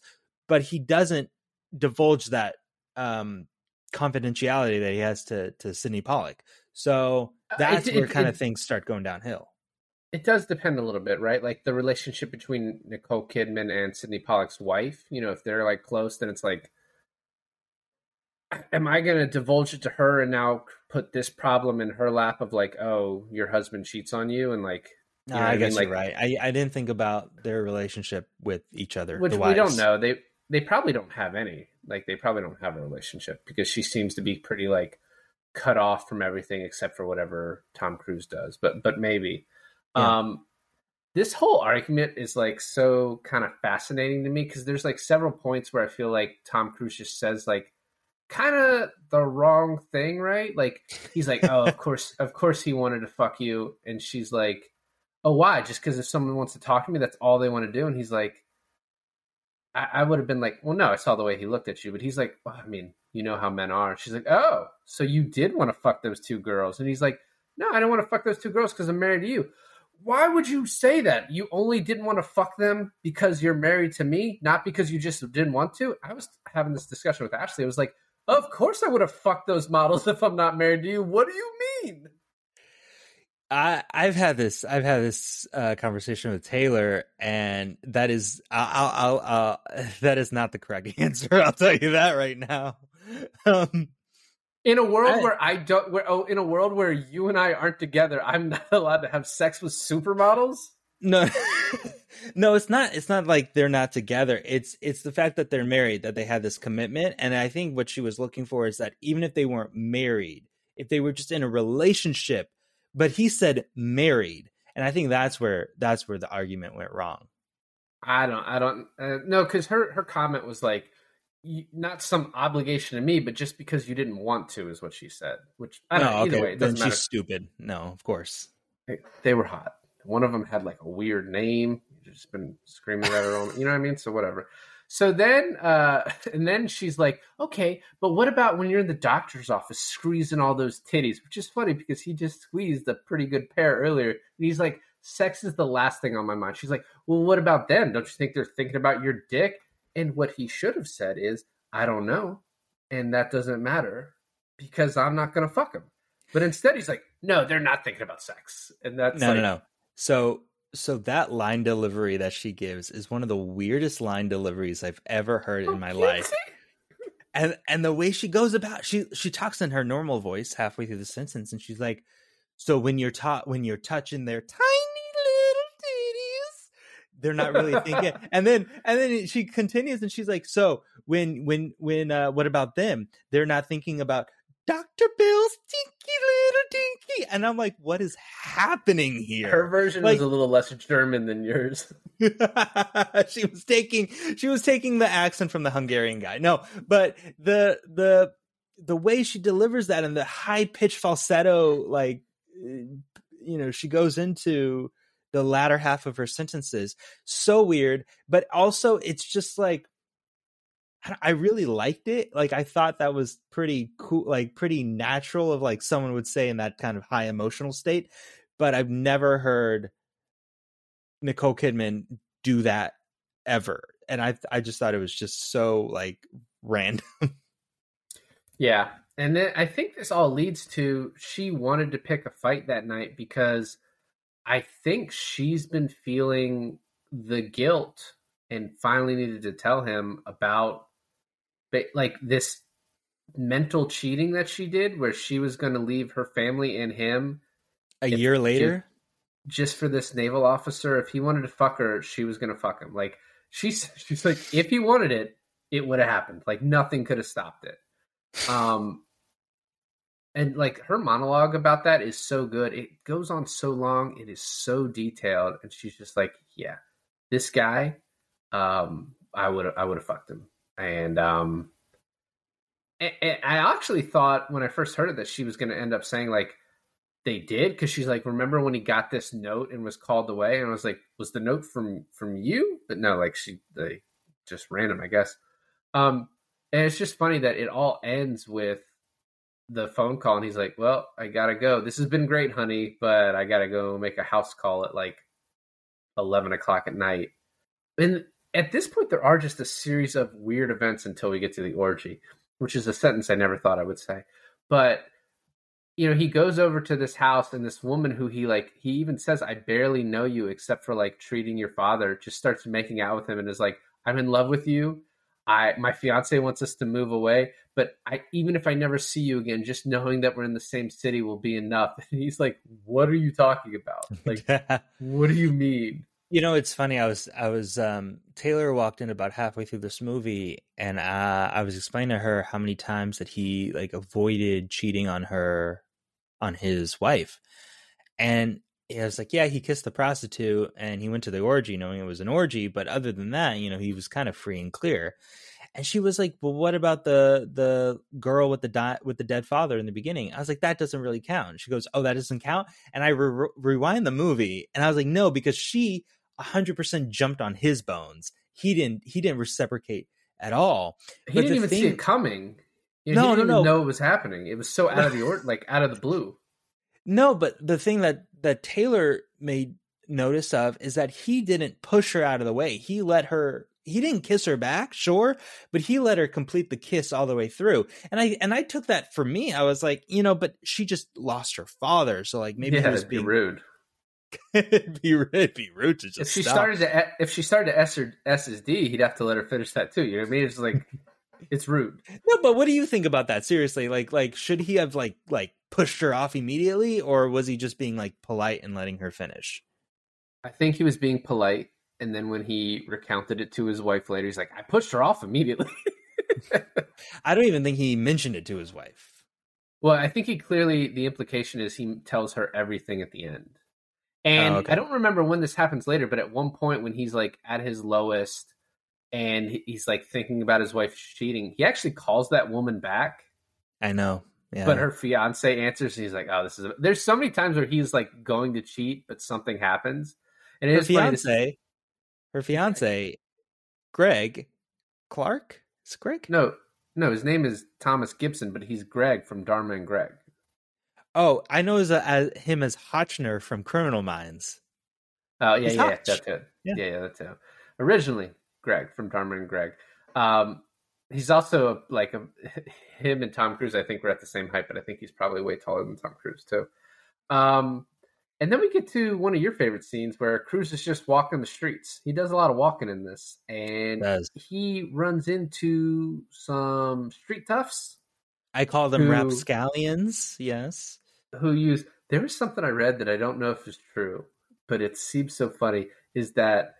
but he doesn't divulge that um confidentiality that he has to to Sydney Pollack. So Uh, that's it- where it- kind of things start going downhill. It does depend a little bit, right? Like the relationship between Nicole Kidman and Sydney Pollack's wife. You know, if they're like close, then it's like, am I going to divulge it to her and now put this problem in her lap of like, oh, your husband cheats on you, and like, No, You know I I guess mean? you're right. I, I didn't think about their relationship with each other. which we don't know. They they probably don't have any. Like they probably don't have a relationship because she seems to be pretty like cut off from everything except for whatever Tom Cruise does. But but maybe. Yeah. Um this whole argument is like so kind of fascinating to me because there's like several points where I feel like Tom Cruise just says like kind of the wrong thing, right? Like he's like, "Oh, of course, of course he wanted to fuck you." And she's like, "Oh, why? Just because if someone wants to talk to me, that's all they want to do." And he's like, I, I would have been like, well, no, I saw the way he looked at you, but he's like, well, I mean, you know how men are. She's like, oh, so you did want to fuck those two girls, and he's like, no, I don't want to fuck those two girls because I'm married to you. Why would you say that? You only didn't want to fuck them because you're married to me, not because you just didn't want to. I was having this discussion with Ashley. I was like, of course I would have fucked those models if I'm not married to you. What do you mean? I I've had this I've had this uh, conversation with Taylor, and that is I'll, I'll, I'll that is not the correct answer. I'll tell you that right now. Um, In a world I- where I don't, where oh, in a world where you and I aren't together, I'm not allowed to have sex with supermodels. no, no, it's not. It's not like they're not together. It's it's the fact that they're married, that they had this commitment, and I think what she was looking for is that even if they weren't married, if they were just in a relationship, but he said married, and I think that's where that's where the argument went wrong. I don't, I don't, uh, no, because her her comment was like, not some obligation to me, but just because you didn't want to, is what she said. Which I don't. Know. Either okay, way, it then she's matter. stupid. No, of course. They, they were hot. One of them had like a weird name. You've just been screaming at her. All, you know what I mean? So whatever. So then, uh, and then she's like, "Okay, but what about when you're in the doctor's office squeezing all those titties?" Which is funny because he just squeezed a pretty good pair earlier. And he's like, "Sex is the last thing on my mind." She's like, "Well, what about them? Don't you think they're thinking about your dick?" And what he should have said is, "I don't know, and that doesn't matter because I'm not gonna fuck him." But instead, he's like, "No, they're not thinking about sex," and that's no, like, no, no. So, so that line delivery that she gives is one of the weirdest line deliveries I've ever heard in oh, my Oh, life. And and the way she goes about, she she talks in her normal voice halfway through the sentence, and she's like, "So when you're taught when you're touching their tiny they're not really thinking." and then and then she continues, and she's like, "So when when when uh, what about them? They're not thinking about." Dr. Bill's dinky little dinky. And I'm like, what is happening here? Her version Like- was a little less German than yours. she was taking she was taking the accent from the Hungarian guy. No, but the the the way she delivers that and the high pitched falsetto, like uh, you know, she goes into the latter half of her sentences, so weird. But also, it's just like I really liked it. Like I thought that was pretty cool, like pretty natural of like someone would say in that kind of high emotional state. But I've never heard Nicole Kidman do that ever, and I I just thought it was just so like random. Yeah. And then I think this all leads to she wanted to pick a fight that night because I think she's been feeling the guilt and finally needed to tell him about like this mental cheating that she did where she was going to leave her family and him A year later, just for this naval officer. If he wanted to fuck her she was going to fuck him. Like she's she's like if he wanted it it would have happened. Like nothing could have stopped it. Um and like her monologue about that is so good. It goes on so long. It is so detailed and she's just like yeah this guy um i would i would have fucked him. And um and, and i actually thought when i first heard it that she was going to end up saying like they did because she's like remember when he got this note and was called away? And i was like was the note from from you? But no like she they just random i guess. Um and it's just funny that it all ends with the phone call and he's like well i gotta go. This has been great honey but i gotta go make a house call at like 11 o'clock at night. And at this point there are just a series of weird events until we get to the orgy which is a sentence i never thought i would say. But you know he goes over to this house and this woman who he like he even says i barely know you except for like treating your father just starts making out with him and is like i'm in love with you i my fiance wants us to move away but i even if i never see you again just knowing that we're in the same city will be enough. And he's like what are you talking about? Like what do you mean? You know, it's funny. I was I was um Taylor walked in about halfway through this movie, and uh, I was explaining to her how many times that he like avoided cheating on her on his wife, and I was like, yeah, he kissed the prostitute and he went to the orgy knowing it was an orgy, but other than that, you know, he was kind of free and clear. And she was like, "Well, what about the the girl with the di- with the dead father in the beginning?" I was like, "That doesn't really count." She goes, "Oh, that doesn't count." And I re- rewind the movie, and I was like, "No," because she hundred percent jumped on his bones. He didn't. He didn't reciprocate at all. he But didn't even see it coming you No, know, he didn't no. even know it was happening it was so out of the or like out of the blue No, but the thing that that Taylor made notice of is that he didn't push her out of the way. He let her he didn't kiss her back, sure, but he let her complete the kiss all the way through. And I and I took that for me. I was like, you know, but she just lost her father, so like maybe yeah, it'd be rude. it'd be rude, it'd be rude to just If she stop. started to if she started to S or S as D, he'd have to let her finish that too. You know what I mean? It's like it's rude. No, but what do you think about that? Seriously, like like should he have like like pushed her off immediately, or was he just being like polite and letting her finish? I think he was being polite, and then when he recounted it to his wife later, he's like, "I pushed her off immediately." I don't even think he mentioned it to his wife. well, I think he clearly the implication is he tells her everything at the end. And Oh, okay. I don't remember when this happens later, but at one point when he's like at his lowest and he's like thinking about his wife cheating, he actually calls that woman back, I know, yeah. but her fiance answers. And he's like, "Oh, this is." A... There's so many times where he's like going to cheat, but something happens, and it her is funny to fiance, her fiance, Greg Clark. Is it Greg? No, no, his name is Thomas Gibson, but he's Greg from Dharma and Greg. Oh, I know as, uh, as him as Hotchner from Criminal Minds. Oh yeah, He's yeah, Hotch. that too. Yeah. Yeah. yeah, that too. Originally, Greg from Dharma and Greg. Um, he's also like a, him and Tom Cruise. I think we're at the same height, but I think he's probably way taller than Tom Cruise too. Um, and then we get to one of your favorite scenes where Cruise is just walking the streets. He does a lot of walking in this, and Does he runs into some street toughs I call them Who- rapscallions? Yes. who use there was something I read that I don't know if it's true, but it seems so funny is that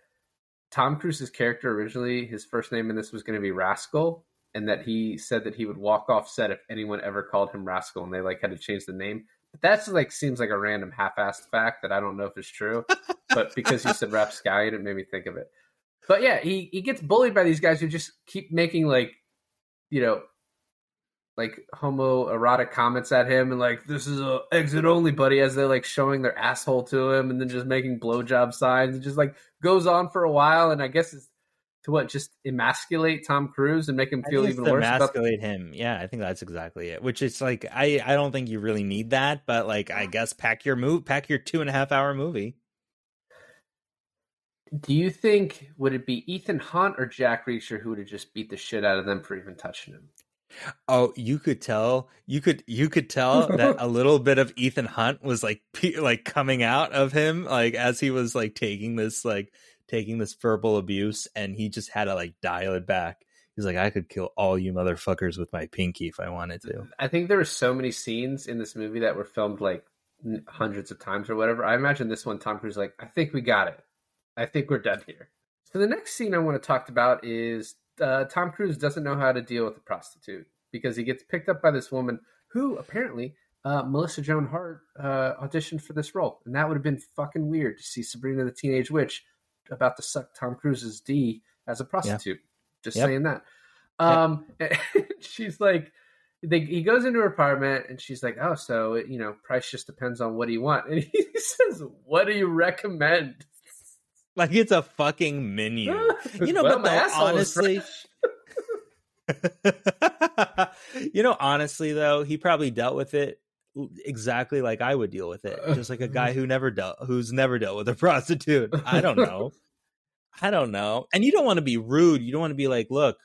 Tom Cruise's character originally his first name in this was going to be Rascal and that he said that he would walk off set if anyone ever called him Rascal and they like had to change the name. But that's like seems like a random half-assed fact that I don't know if it's true, but because you said rapscallion it made me think of it. But yeah, he he gets bullied by these guys who just keep making like you know like homoerotic comments at him and like this is a exit only buddy as they're like showing their asshole to him and then just making blowjob signs and just like goes on for a while and I guess it's to what just emasculate Tom Cruise and make him feel even worse about emasculate him. Yeah, I think that's exactly it. Which is like I I don't think you really need that, but like I guess pack your move, pack your two and a half hour movie. Do you think would it be Ethan Hunt or Jack Reacher who would have just beat the shit out of them for even touching him? Oh, you could tell. You could you could tell that a little bit of Ethan Hunt was like like coming out of him like as he was like taking this like taking this verbal abuse and he just had to like dial it back. He's like I could kill all you motherfuckers with my pinky if I wanted to. I think there were so many scenes in this movie that were filmed like hundreds of times or whatever. I imagine this one, Tom Cruise, like, I think we got it. I think we're done here. So the next scene I want to talk about is uh, Tom Cruise doesn't know how to deal with a prostitute because he gets picked up by this woman who apparently uh, Melissa Joan Hart uh, auditioned for this role, and that would have been fucking weird to see Sabrina the Teenage Witch about to suck Tom Cruise's D as a prostitute. Just Yep. saying that. Um, she's like, they, he goes into her apartment and she's like, "Oh, so you know, price just depends on what do you want." And he says, "What do you recommend?" Like it's a fucking menu. You know, Well, but though, honestly, you know, honestly though, he probably dealt with it exactly like I would deal with it. Just like a guy who never dealt who's never dealt with a prostitute. I don't know. I don't know. And you don't want to be rude. You don't want to be like, look,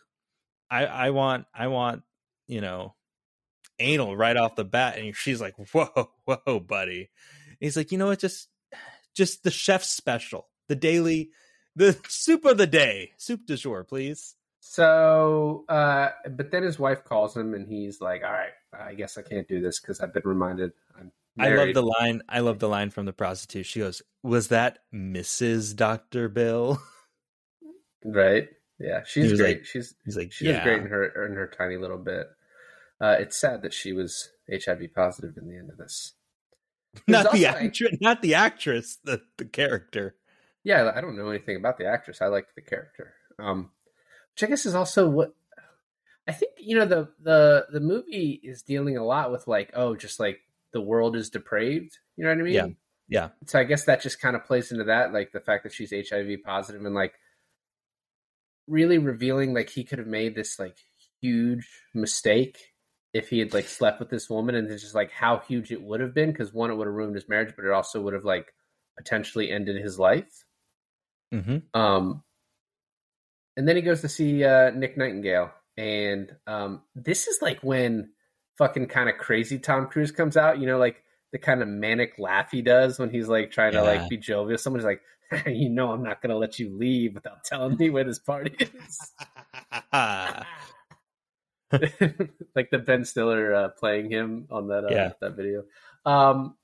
I I want I want, you know, anal right off the bat. And she's like, Whoa, whoa, buddy. And he's like, you know what, just just the chef's special. The daily the soup of the day. Soup du jour, please. So, uh, but then his wife calls him, and he's like, "All right, I guess I can't do this because I've been reminded I'm I love the line. I love the line from the prostitute. She goes, "Was that Mrs. Doctor Bill?" right. Yeah, she's great. like- she's He's like, she was "Yeah." great in her in her tiny little bit. Uh, it's sad that she was HIV positive in the end of this. Not the also, like- actress. Not the actress. The the character. Yeah, I don't know anything about the actress. I liked the character. Um, which I guess is also what I think. You know, the the the movie is dealing a lot with like, oh, just like the world is depraved. You know what I mean? Yeah. Yeah. So I guess that just kind of plays into that, like the fact that she's HIV positive and like really revealing like he could have made this like huge mistake if he had like slept with this woman and it's just like how huge it would have been because one it would have ruined his marriage but it also would have like potentially ended his life. Hmm Um, and then he goes to see uh, Nick Nightingale, and um, this is like when fucking kind of crazy Tom Cruise comes out. You know, like the kind of manic laugh he does when he's like trying to like be jovial. Someone's like, "You know, I'm not gonna let you leave without telling me where this party is." like the Ben Stiller uh, playing him on that uh, Yeah. that video. Um,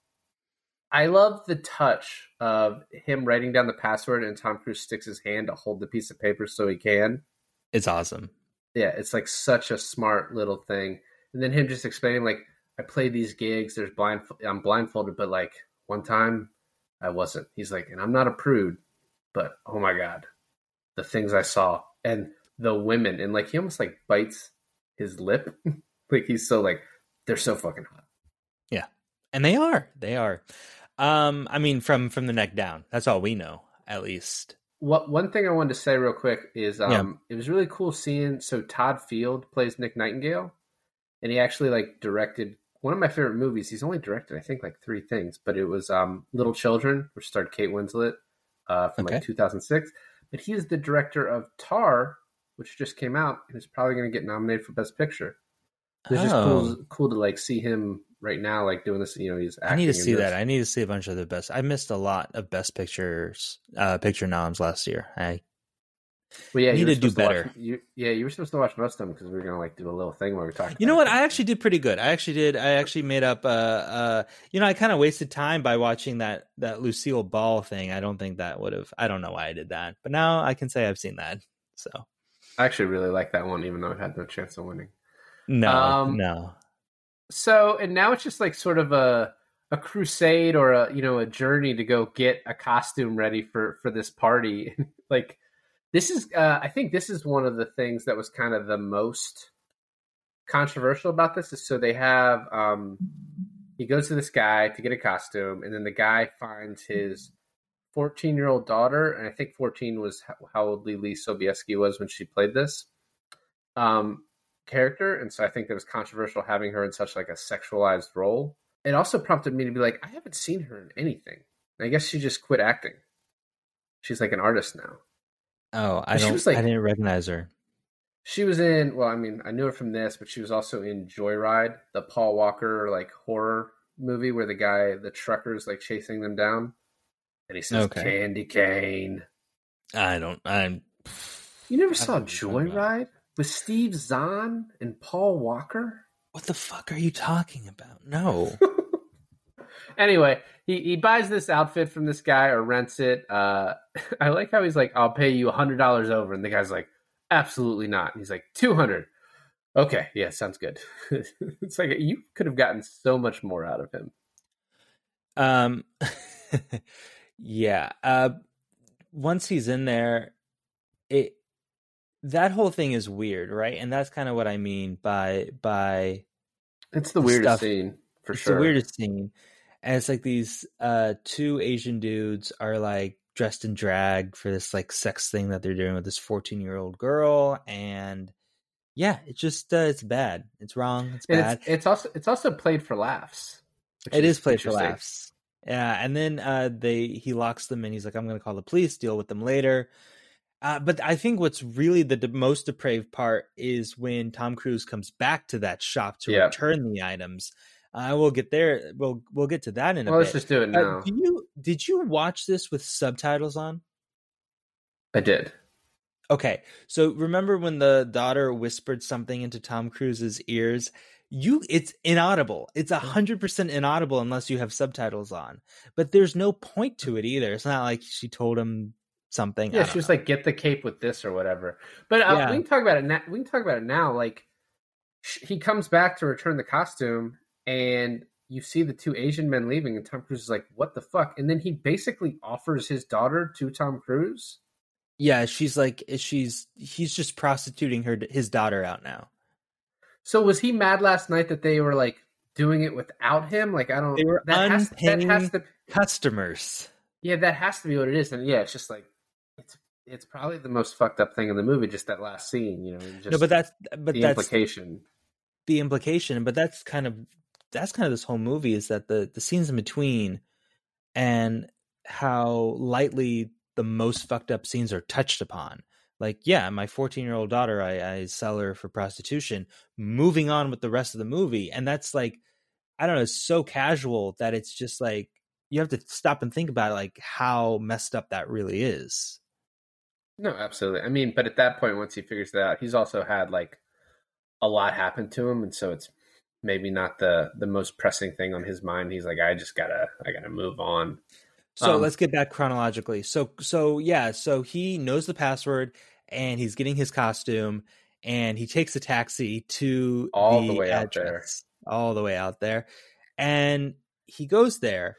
I love the touch of him writing down the password and Tom Cruise sticks his hand to hold the piece of paper so he can. it's awesome. Yeah, it's like such a smart little thing. And then him just explaining like I play these gigs. There's blind. I'm blindfolded, but like one time I wasn't. He's like, and I'm not a prude, but oh my god, the things I saw and the women and like he almost like bites his lip. like he's so like they're so fucking hot. Yeah. And they are. They are. Um, I mean, from from the neck down. That's all we know, at least. What one thing I wanted to say real quick is um Yeah. it was really cool seeing so Todd Field plays Nick Nightingale and he actually like directed one of my favorite movies. He's only directed I think like three things, but it was um Little Children, which starred Kate Winslet uh from Okay. like 2006. But he is the director of Tar, which just came out and is probably going to get nominated for Best Picture. It's just Oh. cool cool to like see him right now like doing this, you know, he's I need to see that. I need to see a bunch of the best. I missed a lot of best pictures, uh, picture noms last year. I Well, yeah, Need to do watch- better. you, yeah, you were supposed to watch most of them because we were gonna like do a little thing where we talked. You know what? it. I actually did pretty good. I actually did. I actually made up. Uh, uh, you know, I kind of wasted time by watching that that Lucille Ball thing. I don't think that would have. I don't know why I did that, but now I can say I've seen that. So I actually really like that one, even though it had no chance of winning. no, Um, no. So, and now it's just like sort of a a crusade or a you know a journey to go get a costume ready for for this party. like this is, uh, I think this is one of the things that was kind of the most controversial about this. Is so they have um he goes to this guy to get a costume, and then the guy finds his 14 year old daughter, and I think 14 was how, old Leelee Sobieski was when she played this um, character, and so I think that was controversial having her in such like a sexualized role. It also prompted me to be like, I haven't seen her in anything. I guess she just quit acting. She's like an artist now. Oh, I she don't. was like- I didn't recognize her. She was in, well, I mean, I knew her from this, but she was also in Joyride, the Paul Walker like horror movie where the guy, the trucker's like chasing them down, and he says, Okay. "Candy cane." I don't. I'm. You never I saw don't know what you're talking about. Joyride with Steve Zahn and Paul Walker? What the fuck are you talking about? No. anyway, he, he buys this outfit from this guy or rents it. Uh, I like how he's like, "I'll pay you a hundred dollars over," and the guy's like, "Absolutely not." And he's like, 200 Okay, yeah, sounds good. it's like you could have gotten so much more out of him. Um, yeah. Uh, once he's in there, it that whole thing is weird, right? And that's kind of what I mean by by It's the weirdest stuff- scene for it's sure. the weirdest scene. And it's like these uh two Asian dudes are like dressed in drag for this like sex thing that they're doing with this 14 year old girl and yeah it's just uh, it's bad it's wrong it's And bad it's, it's also it's also played for laughs. It is played for laughs. Yeah, and then uh, they he locks them and he's like, "I'm going to call the police, deal with them later." Uh, but I think what's really the de- most depraved part is when Tom Cruise comes back to that shop to Yeah. return the items. I will get there. We'll we'll get to that in a Well, let's bit. just do it Uh, now. do you did you watch this with subtitles on? I did. Okay, so remember when the daughter whispered something into Tom Cruise's ears? You, it's inaudible. It's a hundred percent inaudible unless you have subtitles on. But there's no point to it either. It's not like she told him something. Yeah, she was know. like, "Get the cape with this" or whatever. But uh, Yeah. we can talk about it. Now. We can talk about it now. Like, sh- he comes back to return the costume, and you see the two Asian men leaving, and Tom Cruise is like, "What the fuck?" And then he basically offers his daughter to Tom Cruise. yeah. She's like, she's he's just prostituting her his daughter out now. So was he mad last night that they were like doing it without him? Like, I don't. They were that has, that has to. Customers. Yeah, that has to be what it is. And yeah, it's just like it's probably the most fucked up thing in the movie. Just that last scene, you know. Just no, but that's but the that's implication. the implication but that's kind of that's kind of this whole movie is that the the scenes in between and how lightly the most fucked up scenes are touched upon. Like, yeah, my 14 year old daughter, I, I sell her for prostitution, moving on with the rest of the movie. And that's like, I don't know, it's so casual that it's just like, you have to stop and think about like how messed up that really is. No, absolutely. I mean, but at that point, once he figures that out, he's also had like a lot happen to him, and so it's maybe not the the most pressing thing on his mind. He's like, I just gotta, I gotta move on. So Um, let's get back chronologically. So so yeah, so he knows the password and he's getting his costume and he takes a taxi to All the way out there. all the way out there. And he goes there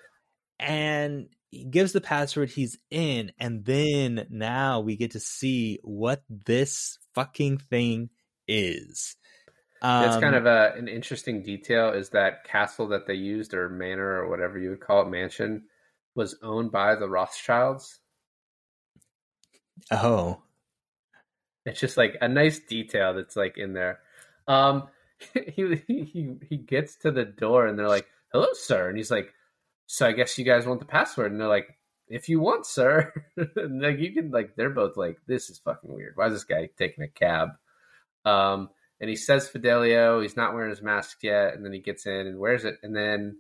and he gives the password he's in and then now we get to see what this fucking thing is. It's kind Um, of a, an interesting detail is that castle that they used or manor or whatever you would call it, mansion, was owned by the Rothschilds. oh It's just like a nice detail that's like in there. Um, he he he gets to the door and they're like, "Hello, sir," and he's like, "So I guess you guys want the password?" And they're like, "If you want, sir." like you can like they're both like, "This is fucking weird. Why is this guy taking a cab?" Um, and he says Fidelio. He's not wearing his mask yet, and then he gets in and wears it, and then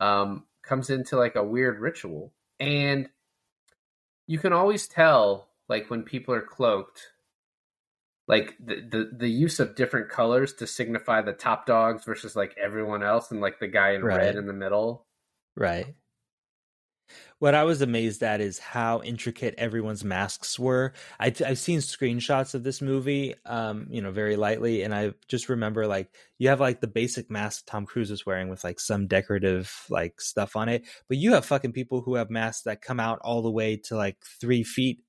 um comes into like a weird ritual, and you can always tell like when people are cloaked like the, the the use of different colors to signify the top dogs versus like everyone else and like the guy in Right. red in the middle Right. What I was amazed at is how intricate everyone's masks were. I, I've seen screenshots of this movie, um, you know, very lightly, and I just remember like you have like the basic mask Tom Cruise is wearing with like some decorative like stuff on it, but you have fucking people who have masks that come out all the way to like three feet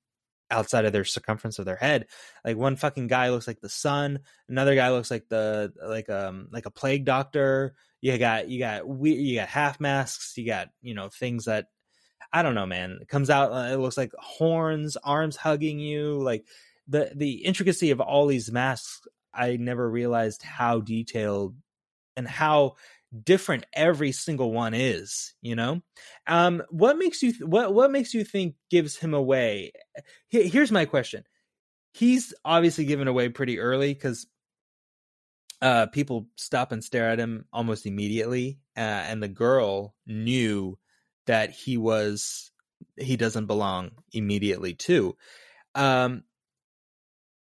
outside of their circumference of their head. Like one fucking guy looks like the sun, another guy looks like the like um like a plague doctor. You got you got we you got half masks. You got you know things that I don't know, man. It comes out. Uh, it looks like horns, arms hugging you. Like the the intricacy of all these masks. I never realized how detailed and how different every single one is. You know, um, what makes you th- what what makes you think gives him away? Here- Here's my question. He's obviously given away pretty early because uh, people stop and stare at him almost immediately, uh, and the girl knew that he was he doesn't belong immediately too. Um,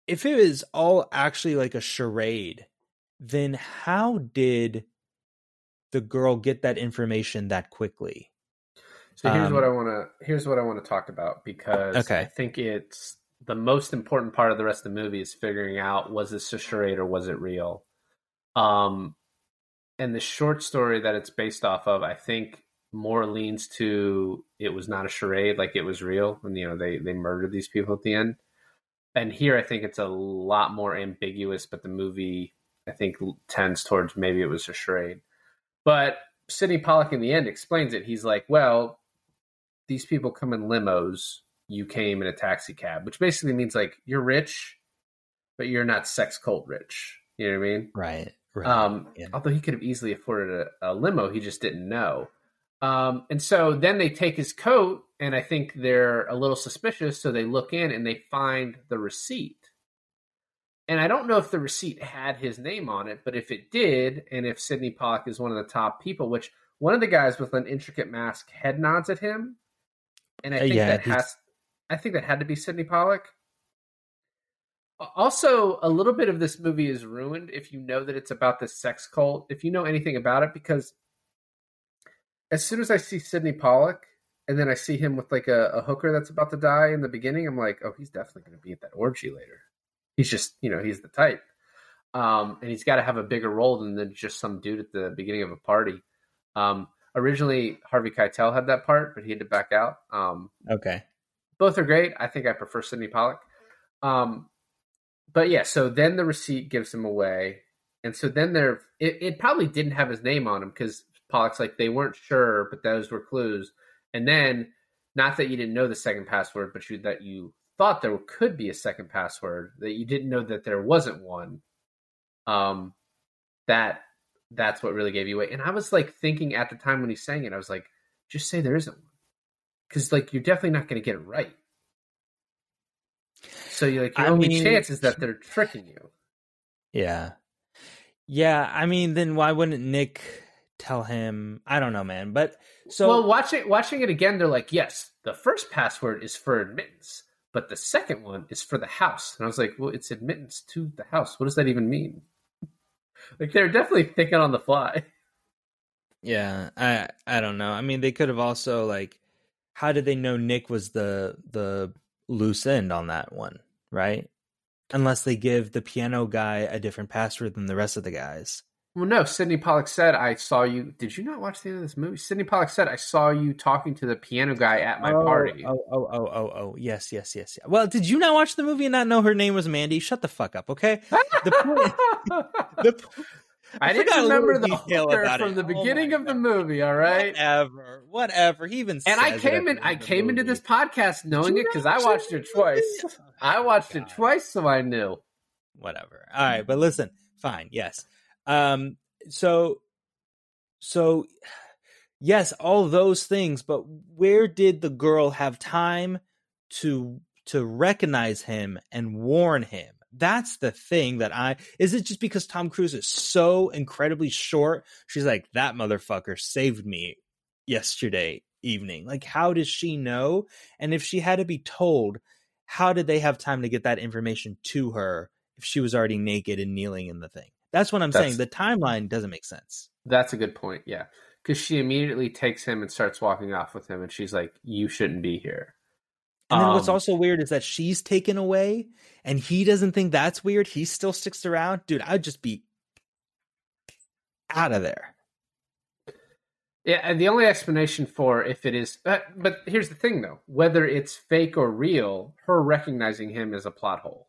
if it is all actually like a charade, then how did the girl get that information that quickly? so here's Um, what i want to here's what i want to talk about because Okay. i think it's the most important part of the rest of the movie is figuring out was this a charade or was it real um and the short story that it's based off of i think more leans to it was not a charade like it was real and you know they they murdered these people at the end and here i think it's a lot more ambiguous but the movie i think tends towards maybe it was a charade but sydney pollack in the end explains it he's like well these people come in limos you came in a taxi cab which basically means like you're rich but you're not sex cult rich you know what i mean Right. Right. um, yeah. Although he could have easily afforded a, a limo, he just didn't know. Um, and so then they take his coat, and I think they're a little suspicious. So they look in and they find the receipt. And I don't know if the receipt had his name on it, but if it did, and if Sydney Pollack is one of the top people, which one of the guys with an intricate mask head nods at him, and I Uh, think yeah, that has, I think that had to be Sydney Pollack. Also, a little bit of this movie is ruined if you know that it's about the sex cult. If you know anything about it, because as soon as I see Sydney Pollack, and then I see him with like a, a hooker that's about to die in the beginning, I'm like, oh, he's definitely going to be at that orgy later. He's just, you know, he's the type, um, and he's got to have a bigger role than, than just some dude at the beginning of a party. Um, originally, Harvey Keitel had that part, but he had to back out. Um, Okay. both are great. I think I prefer Sydney Pollack. Um, but yeah, so then the receipt gives him away, and so then there, it, it probably didn't have his name on him because Pollack's like they weren't sure, but those were clues. And then, not that you didn't know the second password, but you that you thought there could be a second password that you didn't know that there wasn't one. Um, that that's what really gave you away. And I was like thinking at the time when he's saying it, I was like, just say there isn't one. because like you're definitely not going to get it right. So you're like your I only mean- chance is that they're tricking you. Yeah. Yeah, I mean then why wouldn't Nick tell him? I don't know, man. But so well, watching watching it again, they're like, yes, the first password is for admittance, but the second one is for the house. And I was like, well, it's admittance to the house. What does that even mean? Like they're definitely thinking on the fly. Yeah, I I don't know. I mean, they could have also like, how did they know Nick was the the loose end on that one, right? Unless they give the piano guy a different password than the rest of the guys. Well, no, Sydney Pollack said, I saw you. Did you not watch the end of this movie? Sydney Pollack said, I saw you talking to the piano guy at my oh, party. Oh, oh, oh, oh, oh, yes, yes, yes. Well, did you not watch the movie and not know her name was Mandy? Shut the fuck up, okay? The point, the, po- I, I didn't remember the detail from it. the Oh beginning my of the movie, all right? whatever, whatever. He even And I came in I end of the came into this podcast knowing it because oh I watched it twice. I watched it twice, so I knew. whatever. All right, but listen, fine, yes. Um so so yes, all those things, but where did the girl have time to to recognize him and warn him? That's the thing that I is it just because Tom Cruise is so incredibly short? She's like, that motherfucker saved me yesterday evening. Like, how does she know? And if she had to be told, how did they have time to get that information to her if she was already naked and kneeling in the thing? That's what I'm That's- saying. The timeline doesn't make sense. That's a good point, yeah. Because she immediately takes him and starts walking off with him, and she's like, You shouldn't be here. And then what's Um, also weird is that she's taken away and he doesn't think that's weird. He still sticks around. Dude, I'd just be out of there. Yeah, and the only explanation for if it is, but, but here's the thing though: whether it's fake or real, her recognizing him is a plot hole,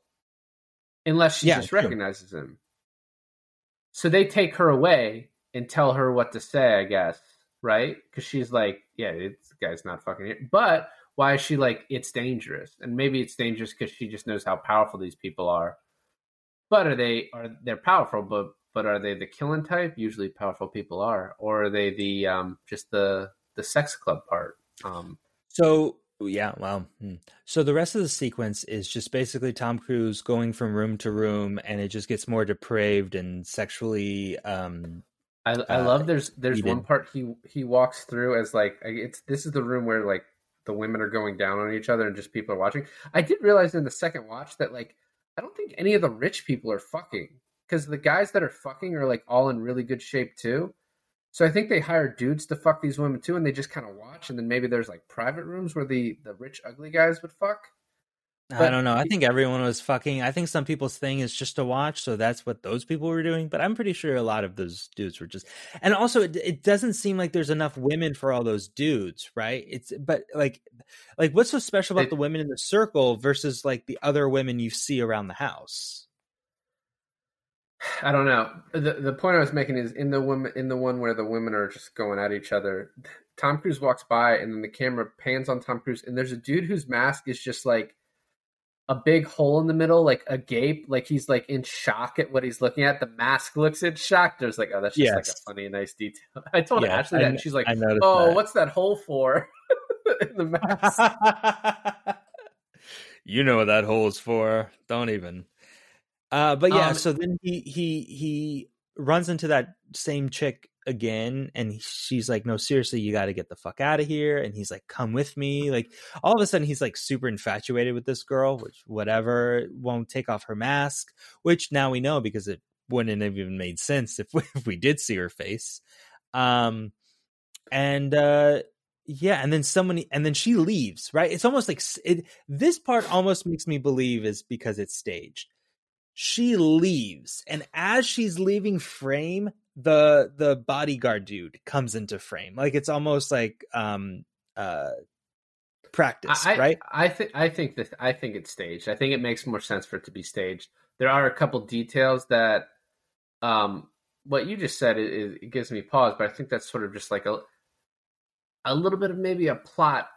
unless she Yeah, just true. recognizes him. So they take her away and tell her what to say, I guess, right? Because she's like, "Yeah, this guy's not fucking here." But why is she like, "It's dangerous"? And maybe it's dangerous because she just knows how powerful these people are. But are they are they're powerful? But but are they the killing type? Usually, powerful people are, or are they the um just the the sex club part? Um, So yeah, well, hmm. so the rest of the sequence is just basically Tom Cruise going from room to room, and it just gets more depraved and sexually. um I I Uh, love there's there's Eden. one part he he walks through as like it's this is the room where like the women are going down on each other and just people are watching. I did realize in the second watch that like I don't think any of the rich people are fucking because the guys that are fucking are like all in really good shape too. So I think they hire dudes to fuck these women too, and they just kind of watch, and then maybe there's like private rooms where the the rich ugly guys would fuck. I don't know. I think everyone was fucking. I think some people's thing is just to watch, so that's what those people were doing. But I'm pretty sure a lot of those dudes were just. And also, it, it doesn't seem like there's enough women for all those dudes, right? It's but like, like what's so special about the women in the circle versus like the other women you see around the house? I don't know. The the point I was making is in the women in the one where the women are just going at each other. Tom Cruise walks by and then the camera pans on Tom Cruise and there's a dude whose mask is just like a big hole in the middle, like a gape, like he's like in shock at what he's looking at. The mask looks in shock. There's like, oh, that's just like a funny, nice detail. I told Yeah, Ashley that, and she's like, oh, that. what's that hole for? in the mask. you know what that hole is for. Don't even. Uh, but yeah, Um, so then he he he runs into that same chick again, and she's like, "No, seriously, you got to get the fuck out of here." And he's like, "Come with me." Like all of a sudden, he's like super infatuated with this girl, which whatever won't take off her mask. Which now we know because it wouldn't have even made sense if we, if we did see her face. Um, and uh yeah and then someone and then she leaves right it's almost like it, this part almost makes me believe is because it's staged she leaves and as she's leaving frame the the bodyguard dude comes into frame like it's almost like um uh practice I, right I think I think that I think it's staged. I think it makes more sense for it to be staged. There are a couple details that, um, what you just said it, it gives me pause, but I think that's sort of just like a, a little bit of maybe a plot,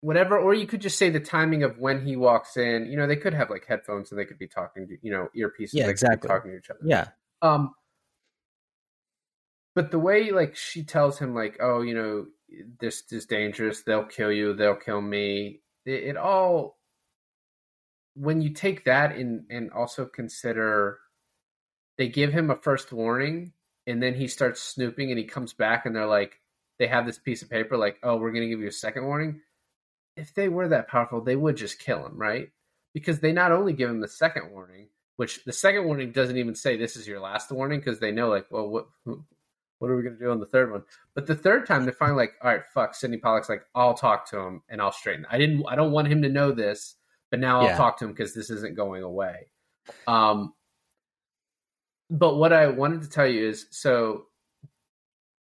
whatever. Or you could just say the timing of when he walks in. You know, they could have like headphones and they could be talking to you know earpieces. Yeah, they could be exactly. talking to each other. yeah Um, but the way like she tells him like oh you know this is dangerous they'll kill you they'll kill me it, it all when you take that in and also consider they give him a first warning and then he starts snooping and he comes back and they're like they have this piece of paper like oh we're going to give you a second warning if they were that powerful they would just kill him right? Because they not only give him the second warning which the second warning doesn't even say this is your last warning because they know like well what what are we going to do on the third one? But the third time they're finally like all right fuck sydney pollack's like i'll talk to him and i'll straighten i didn't i don't want him to know this but now i'll talk to him because this isn't going away. Um but what i wanted to tell you is so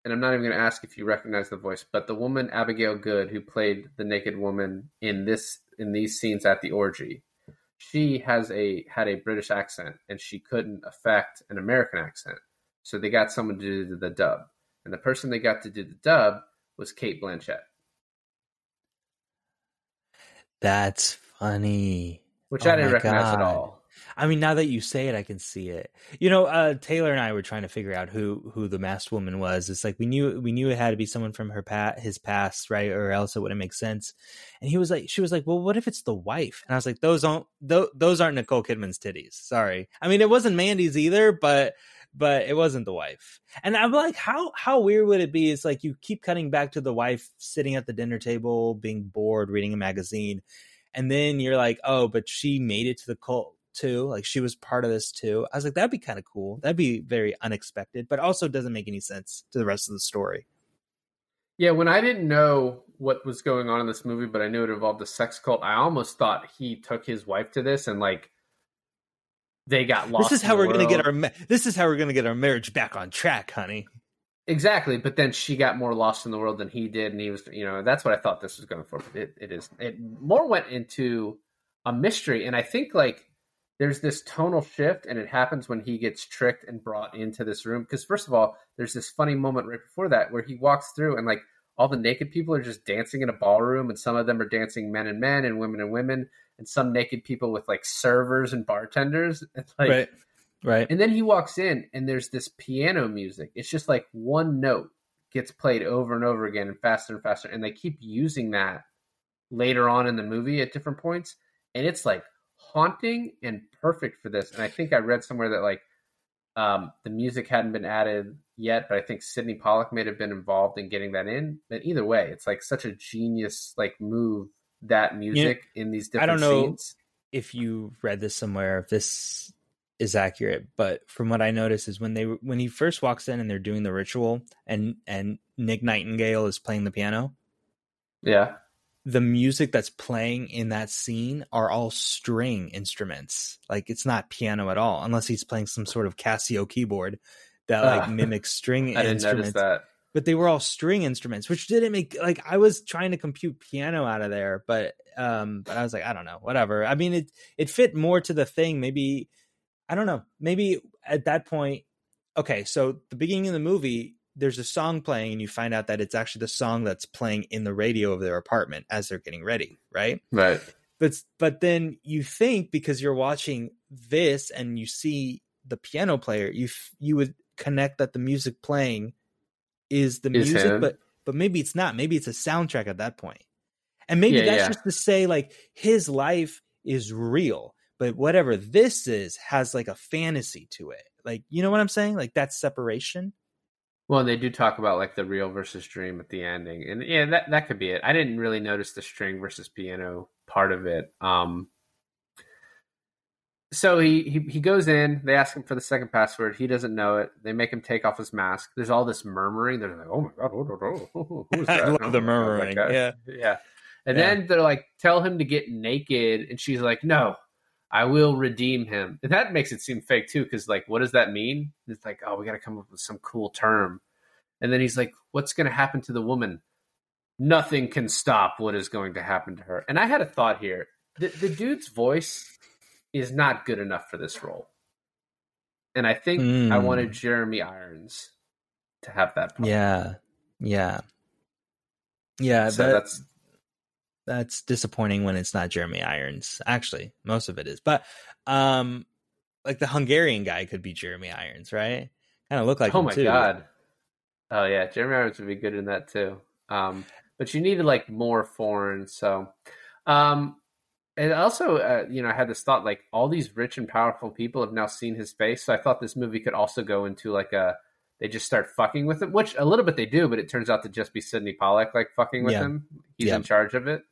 and i'm not even going to ask if you recognize the voice but the woman abigail good who played the naked woman in this in these scenes at the orgy she has a had a british accent and she couldn't affect an american accent. So they got someone to do the dub. And the person they got to do the dub was cate blanchett. That's funny. which Oh i didn't recognize at all I mean, now that you say it, I can see it. You know, uh, Taylor and I were trying to figure out who who the masked woman was. It's like we knew we knew it had to be someone from her pat his past, right? Or else it wouldn't make sense. And he was like, she was like, well, what if it's the wife? And I was like, those aren't those aren't Nicole Kidman's titties. Sorry. I mean, it wasn't Mandy's either, but but it wasn't the wife. And I'm like, how how weird would it be? It's like you keep cutting back to the wife sitting at the dinner table, being bored, reading a magazine, and then you're like, oh, but she made it to the cult too. Like she was part of this too. I was like, that'd be kind of cool. That'd be very unexpected, but also doesn't make any sense to the rest of the story. Yeah, when I didn't know what was going on in this movie, but I knew it involved a sex cult, I almost thought he took his wife to this and like they got lost. this is how we're gonna get our ma- this is how we're gonna get our marriage back on track, honey. exactly. But then she got more lost in the world than he did, and he was, you know, that's what I thought this was going for. But it, it is. It more went into a mystery, and I think like there's this tonal shift, and it happens when he gets tricked and brought into this room. Because first of all, there's this funny moment right before that where he walks through and like all the naked people are just dancing in a ballroom, and some of them are dancing men and men and women and women, and some naked people with like servers and bartenders. Like, right. Right. and then he walks in and there's this piano music. It's just like one note gets played over and over again and faster and faster. And they keep using that later on in the movie at different points. And it's like haunting and perfect for this. And I think I read somewhere that like um, the music hadn't been added yet, but I think Sydney Pollack may have been involved in getting that in. But either way, it's like such a genius like move that music in these different I don't know scenes. if you read this somewhere, if this is accurate, but from what I noticed is when they when he first walks in and they're doing the ritual and and Nick Nightingale is playing the piano, Yeah. The music that's playing in that scene are all string instruments. Like it's not piano at all, unless he's playing some sort of Casio keyboard that like Ah. mimics string I didn't notice instruments. that. But they were all string instruments, which didn't make like I was trying to compute piano out of there, but um, but I was like, I don't know, whatever. I mean, it it fit more to the thing. Maybe I don't know. Maybe at that point, okay. So the beginning of the movie, there's a song playing, and you find out that it's actually the song that's playing in the radio of their apartment as they're getting ready, right? Right. But but then you think because you're watching this and you see the piano player, you f- you would connect that the music playing is the Is music, him. but but maybe it's not. Maybe it's a soundtrack at that point, and maybe Yeah, that's yeah. just to say like his life is real, but whatever this is has like a fantasy to it. Like you know what I'm saying? Like that separation. Well, they do talk about like the real versus dream at the ending, and yeah, that that could be it. I didn't really notice the string versus piano part of it. Um, so he, he he goes in. They ask him for the second password. He doesn't know it. They make him take off his mask. There's all this murmuring. They're like, "Oh my god, oh, oh, oh, I that?" love Oh the God, murmuring. Yeah. yeah. And Yeah. then they're like, "Tell him to get naked," and she's like, "No." I will redeem him. And that makes it seem fake too, because like, what does that mean? It's like, oh, we got to come up with some cool term. And then he's like, what's going to happen to the woman? Nothing can stop what is going to happen to her. And I had a thought here. The, the dude's voice is not good enough for this role. And I think I Hmm. wanted Jeremy Irons to have that part. Yeah, yeah, yeah. So that- that's that's disappointing when it's not Jeremy Irons. Actually, most of it is. But um like the Hungarian guy could be Jeremy Irons, right? Kind of look like oh my too. god. Oh yeah, Jeremy Irons would be good in that too. Um, but you needed like more foreign. So, um, and also, uh, you know, I had this thought like all these rich and powerful people have now seen his face. So I thought this movie could also go into like a they just start fucking with him, which a little bit they do, but it turns out to just be Sydney Pollack like fucking with Yeah. him. He's Yeah. in charge of it.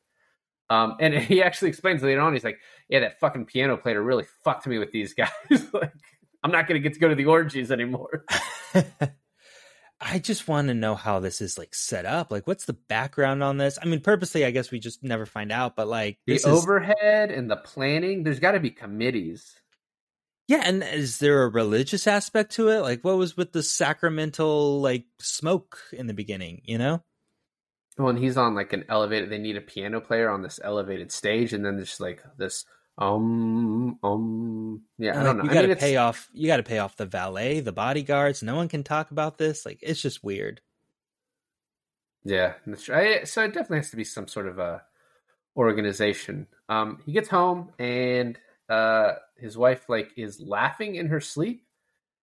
Um, and he actually explains later on. He's like, "Yeah, that fucking piano player really fucked me with these guys. like, I'm not gonna get to go to the orgies anymore." I just want to know how this is like set up. Like, what's the background on this? I mean, purposely, I guess we just never find out. But like, The this is overhead and the planning. There's got to be committees. yeah. And is there a religious aspect to it? Like, what was with the sacramental like smoke in the beginning? You know? When he's on like an elevated they need a piano player on this elevated stage and then there's like this um um yeah i don't know You I got to pay off. You got to pay off the valet, the bodyguards. No one can talk about this. Like, it's just weird. yeah that's right so it definitely has to be some sort of a organization um he gets home and uh his wife like is laughing in her sleep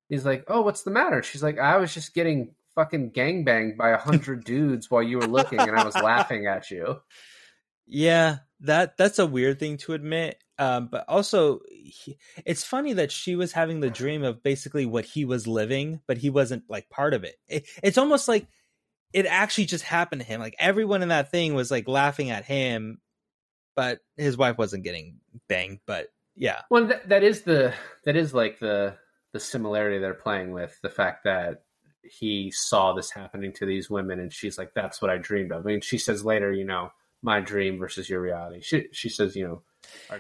he's like oh what's the matter she's like i was just getting fucking gangbanged by a hundred dudes while you were looking and i was laughing at you Yeah, that that's a weird thing to admit. Um, but also, he, it's funny that she was having the dream of basically what he was living, but he wasn't like part of it. it. It's almost like it actually just happened to him. Like everyone in that thing was like laughing at him, but his wife wasn't getting banged. But yeah, Well, that, that is the that is like the the similarity they're playing with the fact that he saw this happening to these women, and she's like, "That's what I dreamed of." I mean, she says later, you know, my dream versus your reality. She she says, you know,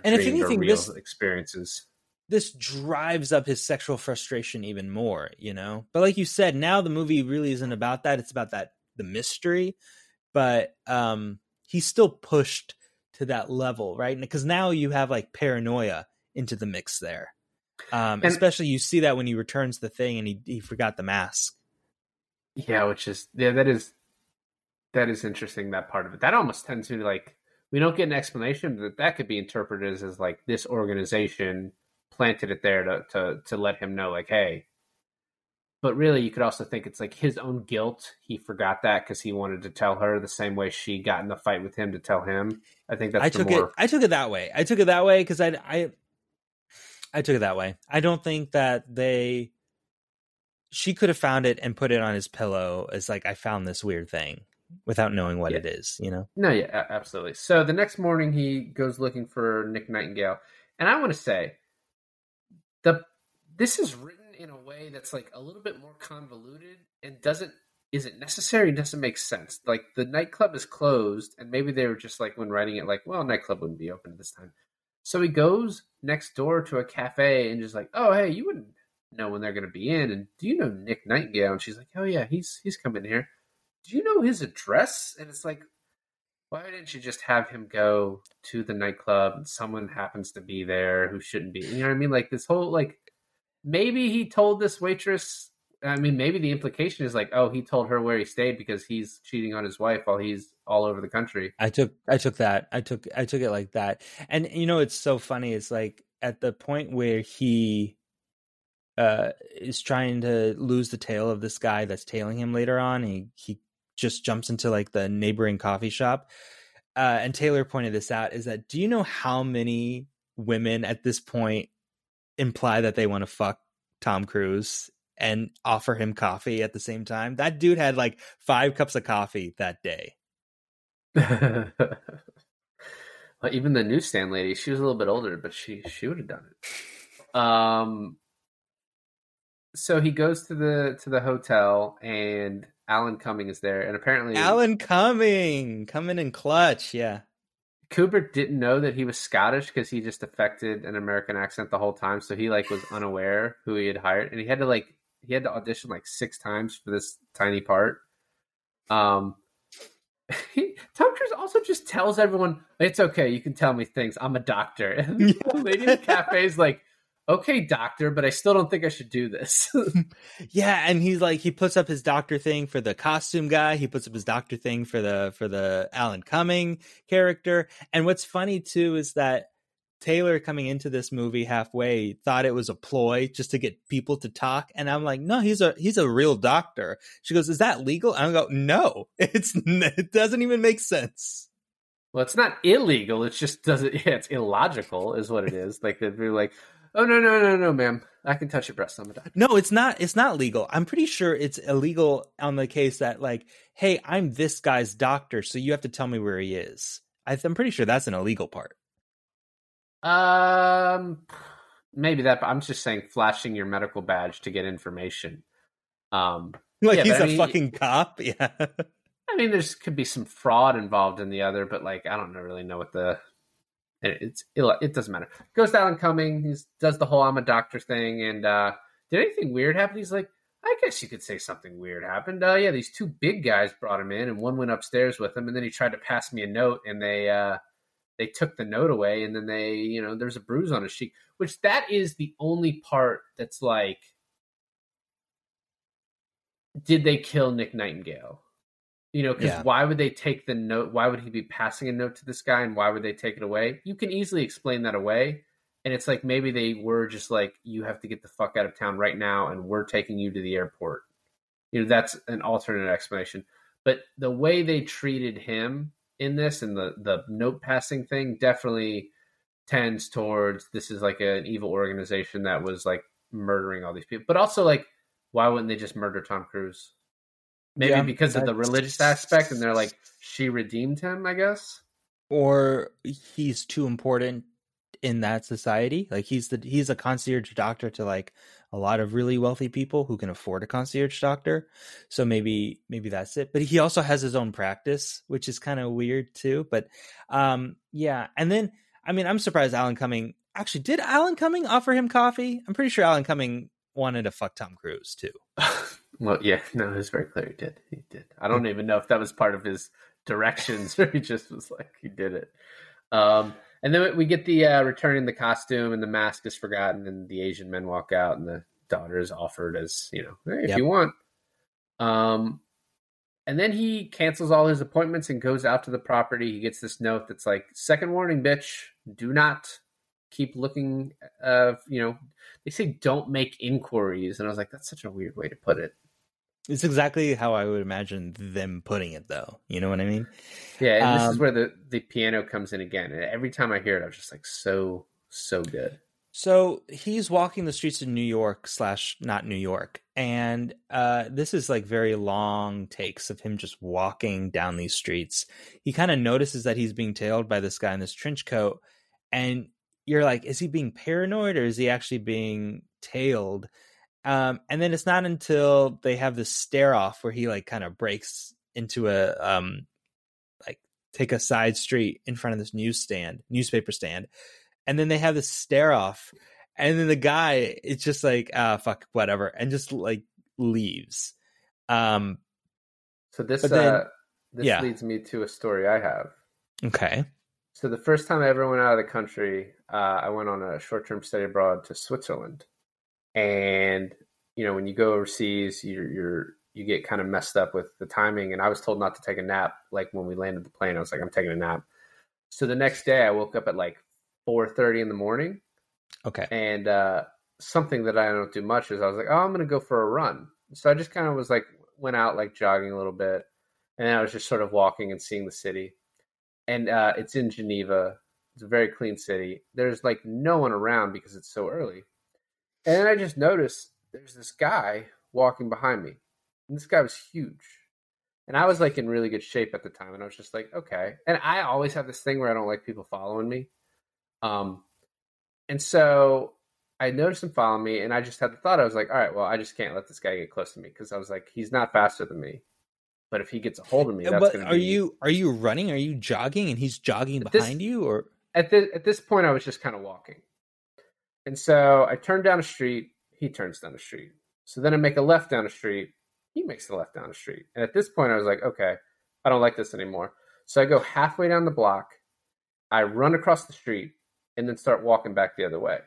And if anything, real this- experiences. this drives up his sexual frustration even more, you know? But like you said, now the movie really isn't about that. It's about that the mystery. But um he's still pushed to that level, right? Because now you have like paranoia into the mix there. Um And- especially you see that when he returns the thing and he he forgot the mask. Yeah, which is yeah, that is that is interesting. That part of it that almost tends to be like we don't get an explanation, but that could be interpreted as, as like this organization planted it there to to to let him know, like, hey. But really, you could also think it's like his own guilt. He forgot that because he wanted to tell her the same way she got in the fight with him to tell him. I think that's I the took more it I took it that way. I took it that way because I I I took it that way. I don't think that they she could have found it and put it on his pillow as like I found this weird thing without knowing what Yeah. it is, you know. No, yeah, absolutely. So the next morning he goes looking for Nick Nightingale, and I want to say the this is written in a way that's like a little bit more convoluted and doesn't isn't necessary doesn't make sense. Like the nightclub is closed, and maybe they were just like when writing it, like, well, nightclub wouldn't be open at this time. So he goes next door to a cafe and just like, oh, hey, you wouldn't know when they're going to be in, and do you know Nick Nightingale? And she's like, oh yeah, he's he's coming here. Do you know his address? And it's like, why didn't you just have him go to the nightclub and someone happens to be there who shouldn't be? You know what I mean? Like this whole like maybe he told this waitress. I mean, maybe the implication is like, oh, he told her where he stayed because he's cheating on his wife while he's all over the country. I took I took that. I took I took it like that. And you know it's so funny. It's like at the point where he uh is trying to lose the tail of this guy that's tailing him later on. He he just jumps into like the neighboring coffee shop. Uh and Taylor pointed this out is that do you know how many women at this point imply that they want to fuck Tom Cruise and offer him coffee at the same time? That dude had like 5 cups of coffee that day. well, even the newsstand lady, she was a little bit older, but she she would have done it. Um, so he goes to the to the hotel, and Alan Cumming is there, and apparently Alan coming, coming in clutch. Yeah. Kubrick didn't know that he was Scottish because he just affected an American accent the whole time, so he like was unaware who he had hired, and he had to like he had to audition like six times for this tiny part. Um, he, Tom Cruise also just tells everyone it's okay, you can tell me things. I'm a doctor, and the lady in the cafe is like, "Okay, doctor, but I still don't think I should do this." Yeah, and he's like he puts up his doctor thing for the costume guy, he puts up his doctor thing for the for the Alan Cumming character. And what's funny too is that Taylor coming into this movie halfway thought it was a ploy just to get people to talk, and I'm like, no, he's a he's a real doctor. She goes, is that legal? And I go, no, it's it doesn't even make sense. Well, it's not illegal. It's just doesn't. Yeah, it's illogical, is what it is. Like they'd be like, "Oh no, no, no, no, ma'am, I can touch your breast. I'm a doctor." No, it's not. It's not legal. I'm pretty sure it's illegal on the case that, like, hey, I'm this guy's doctor, so you have to tell me where he is. I, I'm pretty sure that's an illegal part. Um, maybe that. But I'm just saying, flashing your medical badge to get information. Um, Like Yeah, he's but I a mean- fucking cop. Yeah. I mean, there's could be some fraud involved in the other, but like, I don't really know what the. It- It's it doesn't matter. Goes down and coming. He does the whole "I'm a doctor" thing, and uh did anything weird happen? He's like, I guess you could say something weird happened. Uh, yeah, these two big guys brought him in, and one went upstairs with him, and then he tried to pass me a note, and they uh, they took the note away, and then they, you know, there's a bruise on his cheek, which that is the only part that's like, did they kill Nick Nightingale? You know, because Yeah. why would they take the note? Why would he be passing a note to this guy, and why would they take it away? You can easily explain that away. And it's like maybe they were just like, you have to get the fuck out of town right now, and we're taking you to the airport. You know, that's an alternate explanation. But the way they treated him in this and the the note passing thing definitely tends towards this is like an evil organization that was like murdering all these people. But also like, why wouldn't they just murder Tom Cruise? Maybe Yeah, because of the religious aspect, and they're like, she redeemed him, I guess. or he's too important in that society. Like he's the he's a concierge doctor to like a lot of really wealthy people who can afford a concierge doctor. So maybe maybe that's it. But he also has his own practice, which is kind of weird too. But um yeah, and then I mean I'm surprised Alan Cumming actually did Alan Cumming offer him coffee? I'm pretty sure Alan Cumming wanted to fuck Tom Cruise too. well, yeah, no, it was very clear he did. He did. I don't even know if that was part of his directions or he just was like he did it. Um, and then we get the uh, returning the costume and the mask is forgotten, and the Asian men walk out, and the daughter is offered as you know, hey, if Yep. you want. Um, and then he cancels all his appointments and goes out to the property. He gets this note that's like, second warning, bitch. Do not keep looking. Uh, you know, they say don't make inquiries." And I was like, "That's such a weird way to put it." It's exactly how I would imagine them putting it though. You know what I mean? Yeah, and this is Um, where the the piano comes in again. And every time I hear it, I was just like, "So so good." So he's walking the streets of New York slash not New York, and uh, this is like very long takes of him just walking down these streets. He kind of notices that he's being tailed by this guy in this trench coat, and you're like, is he being paranoid or is he actually being tailed? Um, and then it's not until they have this stare off where he like kind of breaks into a um, like take a side street in front of this newsstand, newspaper stand, and then they have this stare off, and then the guy it's just like ah fuck whatever, and just like leaves. Um, So this then- uh, this yeah. leads me to a story I have. okay, So the first time I ever went out of the country, uh, I went on a short term study abroad to Switzerland, and you know when you go overseas, you're, you're you get kind of messed up with the timing. And I was told not to take a nap. Like when we landed the plane, I was like, I'm taking a nap. So the next day, I woke up at like 4:30 in the morning, okay, and uh, something that I don't do much is I was like, oh, I'm gonna go for a run. So I just kind of was like went out like jogging a little bit, and I was just sort of walking and seeing the city. And uh, it's in Geneva. It's a very clean city. There's like no one around because it's so early. And then I just noticed there's this guy walking behind me. And this guy was huge. And I was like in really good shape at the time. And I was just like, okay. And I always have this thing where I don't like people following me. Um, and so I noticed him following me, and I just had the thought, I was like, all right, well, I just can't let this guy get close to me because I was like, he's not faster than me. But if he gets a hold of me, that's but are be. you are you running? Are you jogging? And he's jogging this- behind you, or at this at this point I was just kind of walking. And so I turn down a street, he turns down the street. So then I make a left down the street, he makes the left down the street. And at this point I was like, okay, I don't like this anymore. So I go halfway down the block, I run across the street and then start walking back the other way.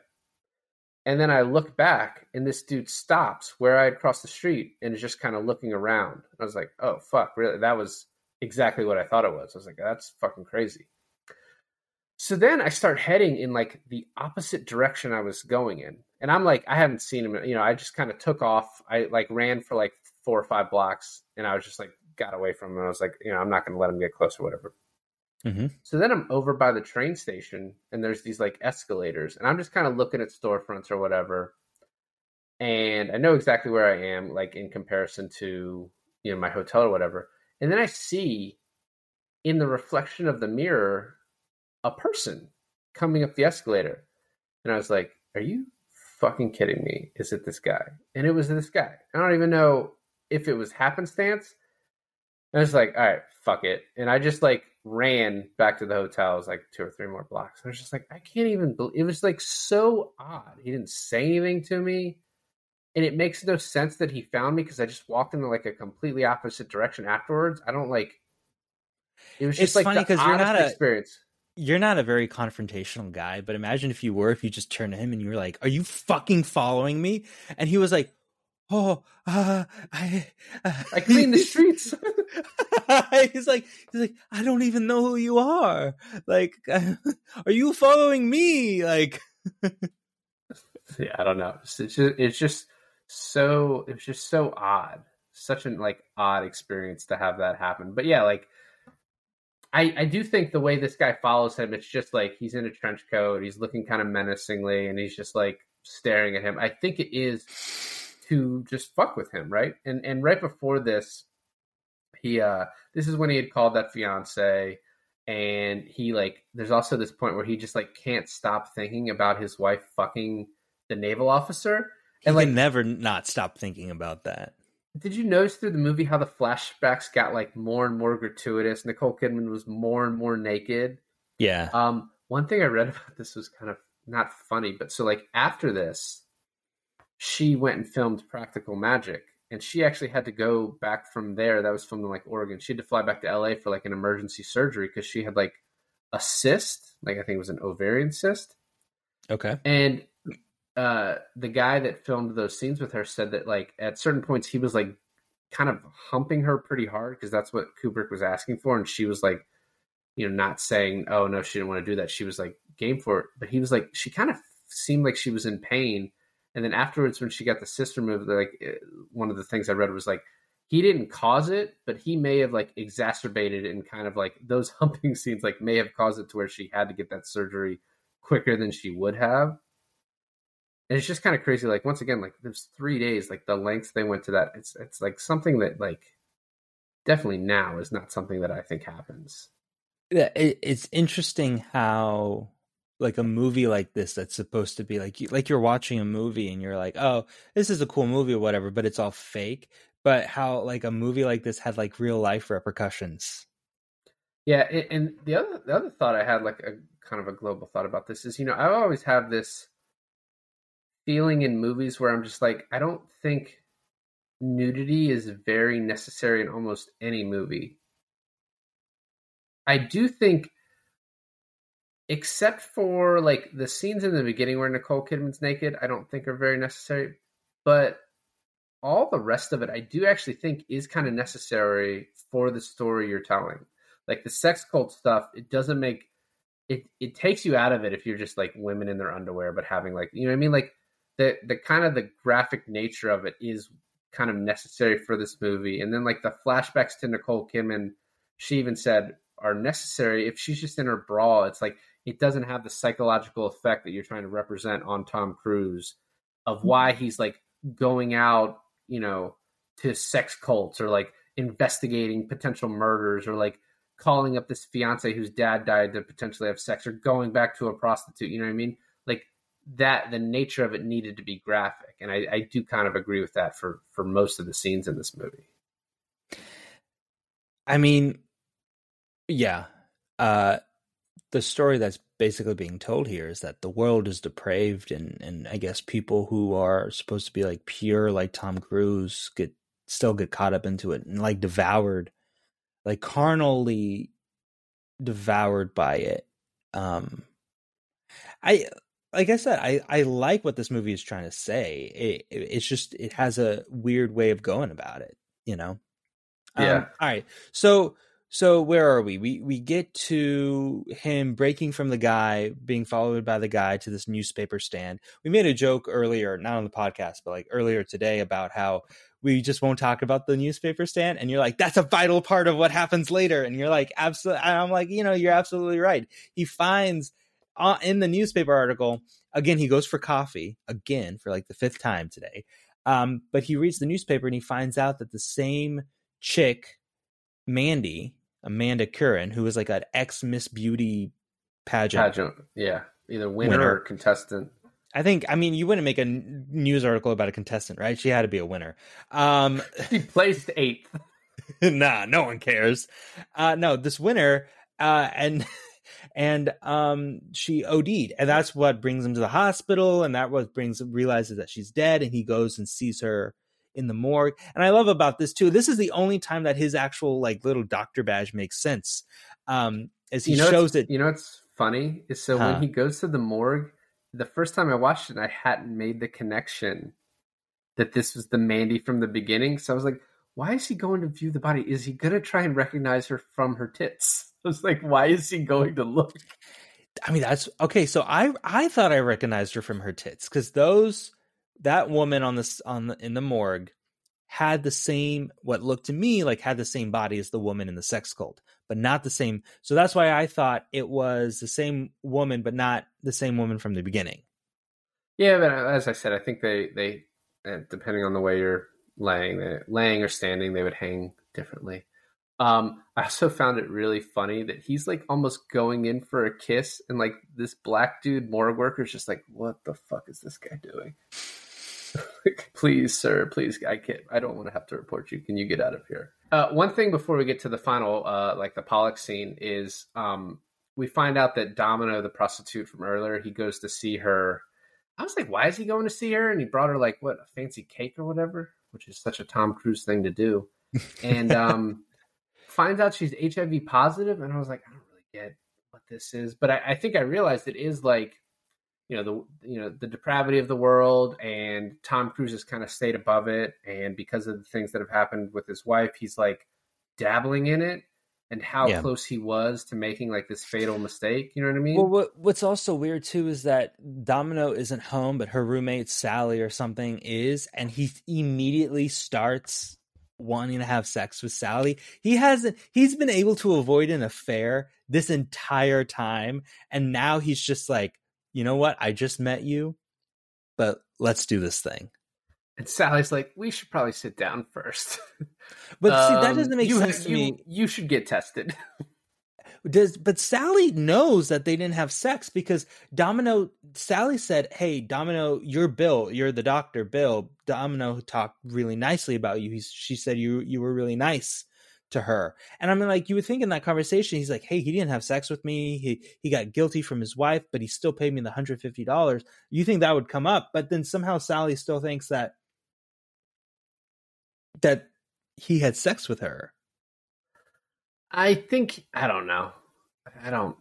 And then I look back and this dude stops where I had crossed the street and is just kind of looking around. I was like, oh fuck, really? That was exactly what I thought it was. I was like, that's fucking crazy. So then I start heading in like the opposite direction I was going in. And I'm like, I haven't seen him. You know, I just kind of took off. I like ran for like four or five blocks and I was just like, got away from him. I was like, you know, I'm not going to let him get close or whatever. Mm-hmm. So then I'm over by the train station and there's these like escalators and I'm just kind of looking at storefronts or whatever. And I know exactly where I am, like in comparison to, you know, my hotel or whatever. And then I see in the reflection of the mirror a person coming up the escalator. And I was like, are you fucking kidding me? Is it this guy? And it was this guy. I don't even know if it was happenstance. I was like, all right, fuck it. And I just like ran back to the hotel. It was like two or three more blocks. I was just like, I can't even believe it was like so odd. He didn't say anything to me. And it makes no sense that he found me because I just walked in like a completely opposite direction afterwards. I don't like it was just It's like funny the 'cause you're not a- experience. You're not a very confrontational guy, but imagine if you were, if you just turned to him and you were like, "Are you fucking following me?" And he was like, "Oh, uh, I, uh, I clean the streets. he's like, he's like, I don't even know who you are. Like, are you following me? Like, yeah, I don't know. It's just, it's just so it was just so odd. Such an like odd experience to have that happen. But yeah, like I I do think the way this guy follows him, it's just like he's in a trench coat, he's looking kind of menacingly, and he's just like staring at him. I think it is to just fuck with him, right? And and right before this, he uh this is when he had called that fiance and he like there's also this point where he just like can't stop thinking about his wife fucking the naval officer he and like never not stop thinking about that. Did you notice through the movie how the flashbacks got like more and more gratuitous? Nicole kidman was more and more naked. Yeah. um one thing i read about this was kind of not funny but so like after this she went and filmed practical magic and she actually had to go back from there. That was from like oregon. She had to fly back to la for like an emergency surgery because she had like a cyst like i think it was an ovarian cyst. Okay. and uh the guy that filmed those scenes with her said that like at certain points he was like kind of humping her pretty hard because that's what Kubrick was asking for and she was like you know not saying oh no she didn't want to do that. She was like game for it. But he was like she kind of seemed like she was in pain and then afterwards when she got the cyst removed like eh, one of the things i read was like he didn't cause it but he may have like exacerbated and kind of like those humping scenes like may have caused it to where she had to get that surgery quicker than she would have and it's just kind of crazy like once again like there's three days like the lengths they went to that it's it's like something that like definitely now is not something that i think happens Yeah, it, it's interesting how like a movie like this that's supposed to be like you, like you're watching a movie and you're like, oh, this is a cool movie or whatever, but it's all fake. But how like a movie like this had like real life repercussions. Yeah, a- and the other the other thought I had, like a kind of a global thought about this, is you know I always have this feeling in movies where I'm just like I don't think nudity is very necessary in almost any movie. I do think, except for like the scenes in the beginning where Nicole Kidman's naked, I don't think are very necessary. But all the rest of it, I do actually think is kind of necessary for the story you're telling like the sex cult stuff it doesn't make it it takes you out of it if you're just like women in their underwear but having like you know what i mean like the the kind of the graphic nature of it is kind of necessary for this movie and then like the flashbacks to nicole kidman she even said are necessary if she's just in her bra it's like it doesn't have the psychological effect that you're trying to represent on tom cruise of mm-hmm. why he's like going out you know to sex cults or like investigating potential murders or like calling up this fiance whose dad died to potentially have sex or going back to a prostitute. You know what I mean? That, the nature of it needed to be graphic, and I, I do kind of agree with that for for most of the scenes in this movie. I mean, yeah. Uh the story that's basically being told here is that the world is depraved and and I guess people who are supposed to be like pure like Tom Cruise get still get caught up into it and like devoured like carnally devoured by it. Um I like I said, I, I like what this movie is trying to say. It, it, it's just it has a weird way of going about it, you know. Um, Yeah. all right. So so where are we? We we get to him breaking from the guy, being followed by the guy to this newspaper stand. We made a joke earlier, not on the podcast, but like earlier today about how we just won't talk about the newspaper stand and you're like that's a vital part of what happens later and you're like absolutely i'm like you know you're absolutely right he finds uh, in the newspaper article again he goes for coffee again for like the fifth time today um, but he reads the newspaper and he finds out that the same chick mandy amanda curran who was like an ex miss beauty pageant Pageant. Yeah. Either winner, Winner. or contestant. i think i mean you wouldn't make a news article about a contestant right she had to be a winner um He placed eighth. nah, no one cares. Uh, no, this winner, uh, and and um, she OD'd, and that's what brings him to the hospital, and that what brings realizes that she's dead, and he goes and sees her in the morgue. And I love about this too. This is the only time that his actual like little doctor badge makes sense. Um, as he you know shows it, You know what's funny is so Huh. when he goes to the morgue, the first time I watched it, I hadn't made the connection that this was the Mandy from the beginning. So I was like, why is he going to view the body? Is he going to try and recognize her from her tits? I was like, why is he going to look? I mean, that's okay. So I I thought I recognized her from her tits because those that woman on this on the in the morgue had the same what looked to me like had the same body as the woman in the sex cult, but not the same. So that's why I thought it was the same woman, but not the same woman from the beginning. Yeah, but as I said, I think they they uh, depending on the way you're laying, they, laying or standing, they would hang differently. Um, I also found it really funny that he's like almost going in for a kiss, and like this black dude morgue worker's just like, "What the fuck is this guy doing?" Like, please, sir, please, I can't. I don't want to have to report you. Can you get out of here? Uh, one thing before we get to the final, uh, like the Pollack scene, is um, we find out that Domino, the prostitute from earlier, he goes to see her. I was like, why is he going to see her? And he brought her like what a fancy cake or whatever, which is such a Tom Cruise thing to do. And um, finds out she's HIV positive, and I was like, I don't really get what this is, but I, I think I realized it is like, you know, the you know the depravity of the world, and Tom Cruise has kind of stayed above it, and because of the things that have happened with his wife, he's like dabbling in it, and how Yeah. close he was to making like this fatal mistake. You know what I mean? Well, what what's also weird too is that Domino isn't home, but her roommate Sally or something is, and he immediately starts wanting to have sex with Sally. He hasn't. He's been able to avoid an affair this entire time, and now he's just like, you know what? I just met you, but let's do this thing. and Sally's like, we should probably sit down first. But see, that Um, doesn't make sense ha- to you- me. You should get tested. Does but Sally knows that they didn't have sex because Domino Sally said, "Hey, Domino, you're Bill. You're the doctor, Bill. Domino talked really nicely about you. He's, she said you you were really nice to her." And I'm like, you would think in that conversation, he's like, "Hey, he didn't have sex with me. He he got guilty from his wife, but he still paid me the hundred fifty dollars." You think that would come up, but then somehow Sally still thinks that that he had sex with her. I think I don't know. I don't.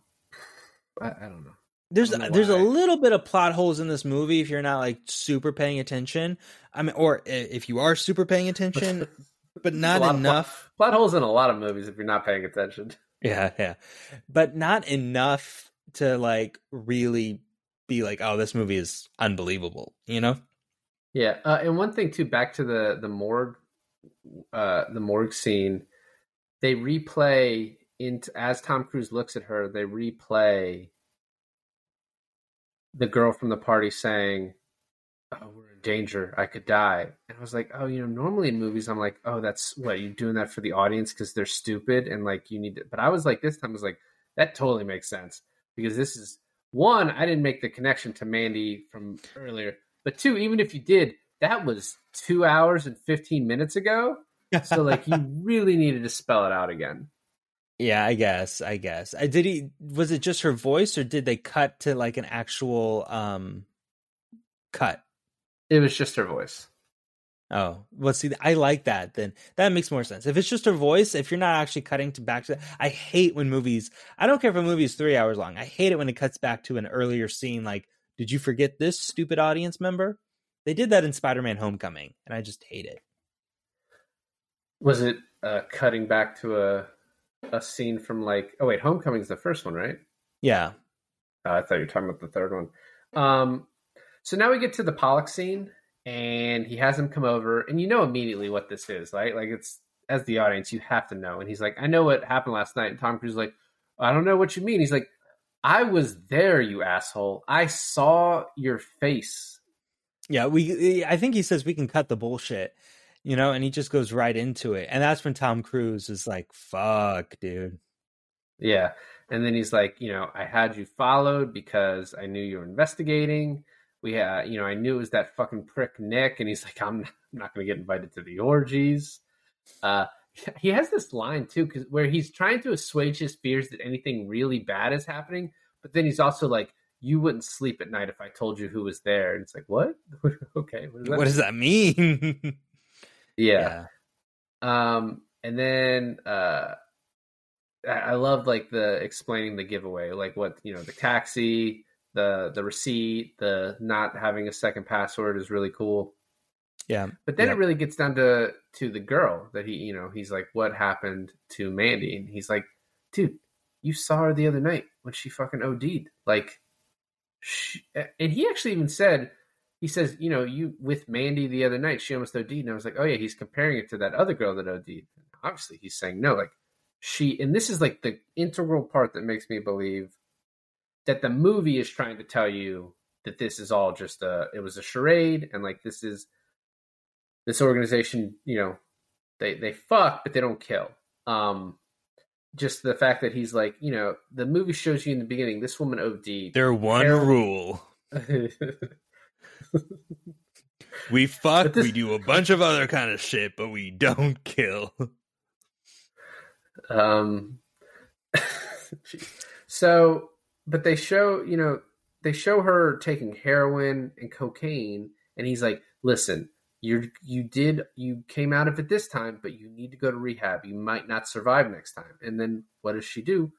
I, I don't know. there's don't know there's a little bit of plot holes in this movie if you're not like super paying attention. I mean, or if you are super paying attention, but not enough. Plot holes in a lot of movies if you're not paying attention. Yeah, yeah, but not enough to like really be like, oh, this movie is unbelievable. You know? Yeah, uh, and one thing too, back to the the morgue, uh, the morgue scene, they replay into as Tom Cruise looks at her, they replay the girl from the party saying, "Oh, we're in danger. I could die." And I was like, "Oh, you know, normally in movies, I'm like, oh, that's what you're doing that for the audience because they're stupid and like you need to." But I was like, this time, I was like, that totally makes sense because this is one, I didn't make the connection to Mandy from earlier. But two, even if you did, that was two hours and 15 minutes ago. So, like, you really needed to spell it out again. Yeah, I guess. I guess. I did he was it just her voice or did they cut to like an actual um cut? It was just her voice. Oh, well, see, I like that. Then that makes more sense. If it's just her voice, if you're not actually cutting to back to, I hate when movies. I don't care if a movie is three hours long. I hate it when it cuts back to an earlier scene. Like, did you forget this stupid audience member? They did that in Spider-Man: Homecoming, and I just hate it. Was it uh, cutting back to a a scene from like oh wait, Homecoming's the first one, right? Yeah. Uh, I thought you were talking about the third one. Um, so now we get to the Pollack scene, and he has him come over, and you know immediately what this is, right? Like it's as the audience, you have to know. And he's like, "I know what happened last night." And Tom Cruise is like, "I don't know what you mean." He's like, "I was there, you asshole. I saw your face." Yeah, we I think he says we can cut the bullshit. You know, and he just goes right into it. And that's when Tom Cruise is like, "Fuck, dude." Yeah. And then he's like, you know, I had you followed because I knew you were investigating. We had, you know, I knew it was that fucking prick Nick. And he's like, I'm not, not going to get invited to the orgies. Uh, he has this line too, because where he's trying to assuage his fears that anything really bad is happening, but then he's also like, "You wouldn't sleep at night if I told you who was there." And it's like, what? okay, what does that What does that mean? Mean? Yeah. Um, and then uh, I I love like the explaining the giveaway, like what you know, the taxi, the the receipt, the not having a second password is really cool. Yeah. But then Yeah. it really gets down to to the girl that he, you know, he's like, "What happened to Mandy?" And he's like, "Dude, you saw her the other night when she fucking OD'd." Like, she, and he actually even said, he says, "You know, you with Mandy the other night, she almost OD'd." And I was like, "Oh yeah, he's comparing it to that other girl that OD'd." Obviously, he's saying no, like she, and this is like the integral part that makes me believe that the movie is trying to tell you that this is all just a, it was a charade, and like this is this organization, you know, they they fuck, but they don't kill. Um, just the fact that he's like, you know, the movie shows you in the beginning this woman OD. Their one rule. We fuck, this- we do a bunch of other kind of shit, but we don't kill. um, so, but they show, you know, they show her taking heroin and cocaine, and he's like, "Listen, you're you did you came out of it this time, but you need to go to rehab. You might not survive next time." And then what does she do?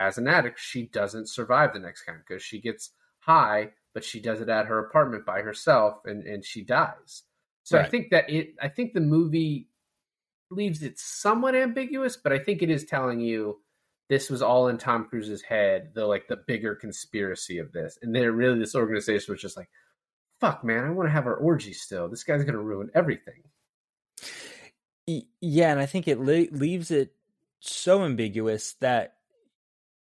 As an addict, she doesn't survive the next time because she gets high, but she does it at her apartment by herself, and and she dies. So I think that it. I think the movie leaves it somewhat ambiguous, but I think it is telling you this was all in Tom Cruise's head, the like the bigger conspiracy of this. And then really this organization was just like, fuck man, I want to have our orgy still. This guy's gonna ruin everything. Yeah, and I think it le- leaves it so ambiguous that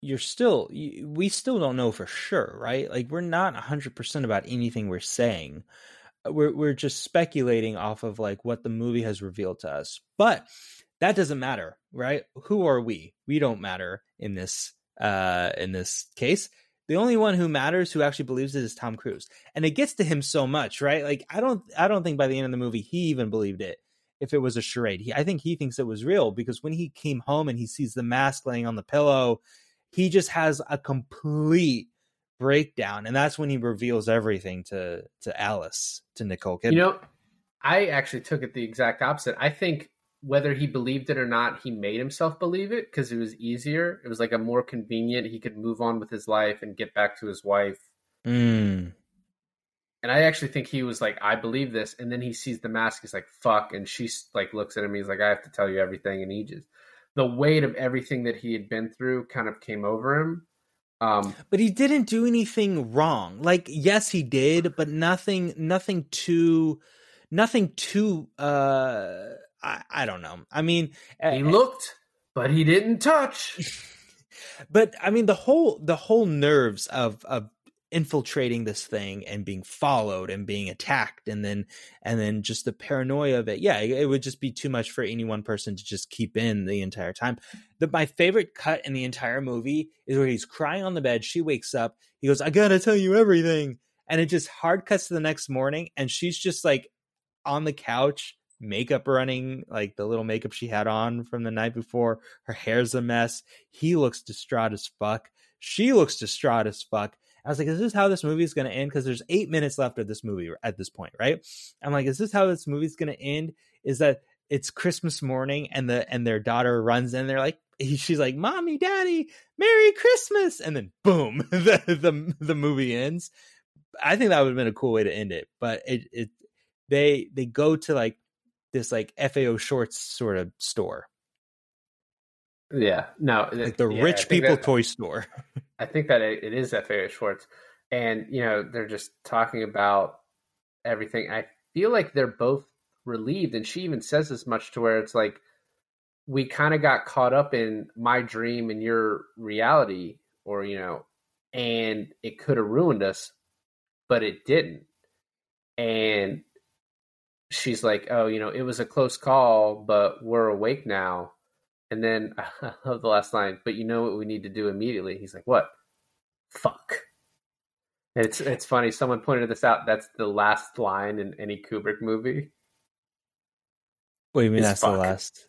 you're still y- we still don't know for sure, right? Like we're not 100% about anything we're saying. Uh, We're we're just speculating off of like what the movie has revealed to us. But that doesn't matter, right? Who are we? We don't matter in this uh in this case. The only one who matters who actually believes it is Tom Cruise. And it gets to him so much, right? Like I don't I don't think by the end of the movie he even believed it if it was a charade. He, I think he thinks it was real because when he came home and he sees the mask laying on the pillow, he just has a complete breakdown, and that's when he reveals everything to to Alice, to Nicole Kidman. You know, I actually took it the exact opposite. I think whether he believed it or not, he made himself believe it because it was easier. It was like a more convenient. He could move on with his life and get back to his wife. Mm. And I actually think he was like, I believe this. And then he sees the mask. He's like, fuck. And she like looks at him. He's like, I have to tell you everything. And he just, the weight of everything that he had been through kind of came over him. Um, But he didn't do anything wrong. Like, yes, he did, but nothing, nothing too, nothing too. uh I, I don't know. I mean, he eh, looked, but he didn't touch. but I mean the whole the whole nerves of of infiltrating this thing and being followed and being attacked and then and then just the paranoia of it. Yeah it, would just be too much for any one person to just keep in the entire time. The my favorite cut in the entire movie is where he's crying on the bed. She wakes up. He goes i gotta tell you everything. And it just hard cuts to the next morning and she's just like on the couch makeup running like the little makeup she had on from the night before. Her hair's a mess. He looks distraught as fuck. She looks distraught as fuck i was like is this how this movie is going to end? Because there's eight minutes left of this movie at this point right? I'm like is this how this movie is going to end? Is that it's christmas morning and the and their daughter runs in they're like he, she's like mommy daddy merry christmas! And then boom the the, the movie ends. I think that would have been a cool way to end it but it it they they go to like this like FAO Schwarz sort of store. Yeah, no, like the yeah, rich people that- toy store. I think that it, it is F.A. Schwarz, and you know they're just talking about everything. I feel like they're both relieved, and she even says as much to where it's like we kind of got caught up in my dream and your reality, or you know, and it could have ruined us, but it didn't. And she's like, "Oh, you know, it was a close call, but we're awake now." And then I love the last line, but you know what we need to do immediately? He's like, What? Fuck. And it's it's funny, someone pointed this out. That's the last line in any Kubrick movie. What do you mean It's that's the last?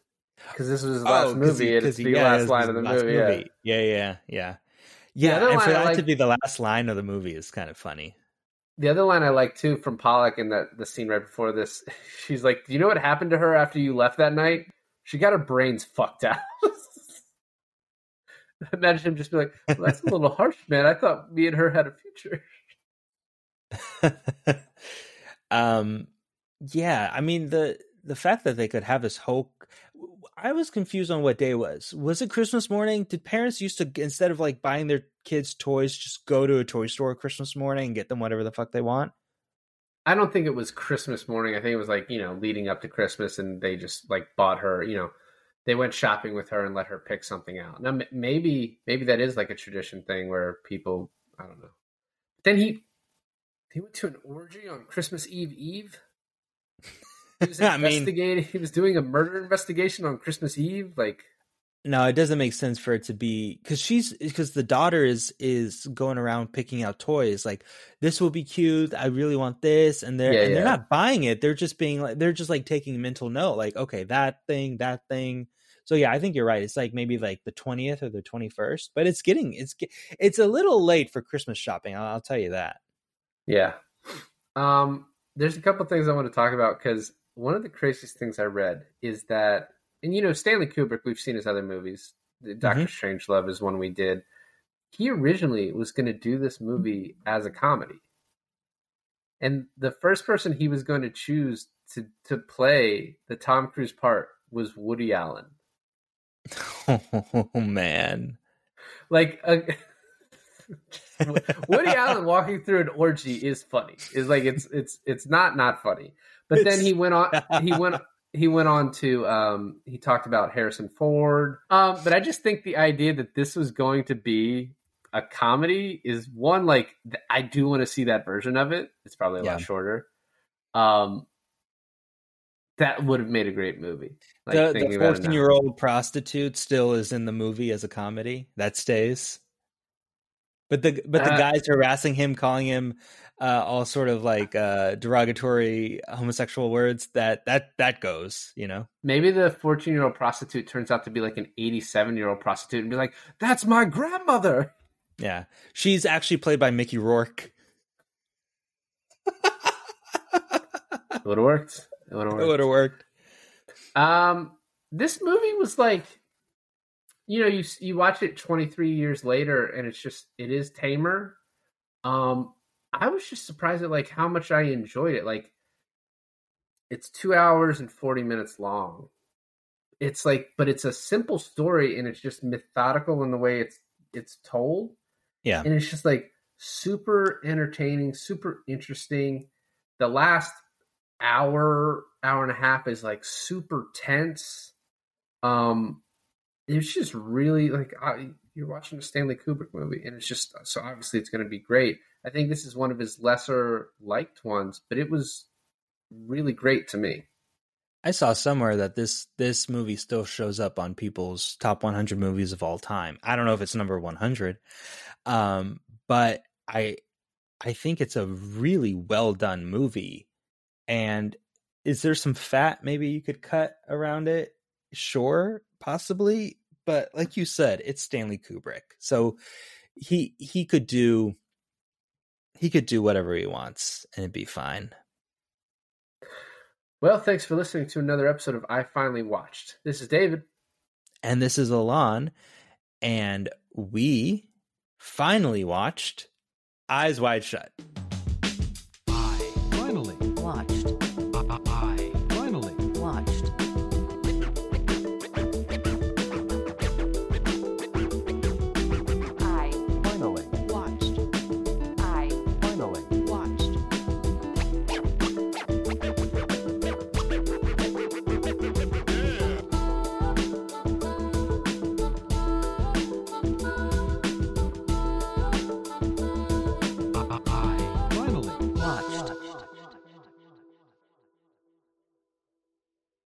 Because this was his last oh, 'cause movie, he- it's he- the yeah, last line of the last movie. Yeah. Yeah, yeah, yeah, yeah. The Yeah, other and for that to be the last line of the movie is kind of funny. The other line I like too from Pollack in that the scene right before this, she's like, Do you know what happened to her after you left that night? She got her brains fucked out. Imagine him just be like, well, that's a little harsh, man. I thought me and her had a future. um, yeah, I mean the the fact that they could have this whole. I was confused on what day it was. Was it Christmas morning? Did parents used to instead of like buying their kids toys, just go to a toy store Christmas morning and get them whatever the fuck they want? I don't think it was Christmas morning. I think it was like, you know, leading up to Christmas and they just like bought her, you know, they went shopping with her and let her pick something out. Now, maybe, maybe that is like a tradition thing where people, I don't know. But then he, he went to an orgy on Christmas Eve Eve. He was I mean- investigating, he was doing a murder investigation on Christmas Eve. Like, No, it doesn't make sense for it to be because she's because the daughter is is going around picking out toys like this will be cute. I really want this, and they're Yeah, and they're not buying it. They're just being like they're just like taking mental note, like okay, that thing, that thing. So yeah, I think you're right. It's like maybe like the twentieth or the twenty first, but it's getting it's it's a little late for Christmas shopping. I'll, I'll tell you that. Yeah. Um, there's a couple things I want to talk about because one of the craziest things I read is that, and you know, Stanley Kubrick, we've seen his other movies. Doctor Strangelove is one we did. He originally was going to do this movie as a comedy. And the first person he was going to choose to, to play the Tom Cruise part was Woody Allen. Oh man, Like, uh, Woody Allen walking through an orgy is funny. Is like it's it's it's not not funny. But then he went on he went he went on to um he talked about Harrison Ford. Um but I just think the idea that this was going to be a comedy is one like I do want to see that version of it. It's probably a Yeah. lot shorter. Um that would have made a great movie. Like, the the about it now. fourteen year old prostitute still is in the movie as a comedy that stays. But the but the Uh, guys harassing him, calling him uh, all sort of like uh, derogatory homosexual words that that that goes, you know. Maybe the 14 year old prostitute turns out to be like an 87 year old prostitute and be like, that's my grandmother. Yeah, she's actually played by Mickey Rourke. It would have worked. It would have worked It would have worked. Um, this movie was like, you know, you you watch it 23 years later and it's just, it is tamer. Um, I was just surprised at like how much I enjoyed it. Like, it's two hours and 40 minutes long. It's like, but it's a simple story and it's just methodical in the way it's it's told. Yeah, and it's just like super entertaining, super interesting. The last hour, hour and a half is like super tense. Um, it's just really like I, you're watching a Stanley Kubrick movie, and it's just so obviously it's going to be great. I think this is one of his lesser liked ones, but it was really great to me. I saw somewhere that this this movie still shows up on people's top 100 movies of all time. I don't know if it's number 100, um, but I I think it's a really well done movie. And is there some fat maybe you could cut around it? Sure, possibly, but like you said, it's Stanley Kubrick, so he he could do he could do whatever he wants and it'd be fine. Well, thanks for listening to another episode of I Finally Watched. This is David. and this is Alon, and we finally watched Eyes Wide Shut.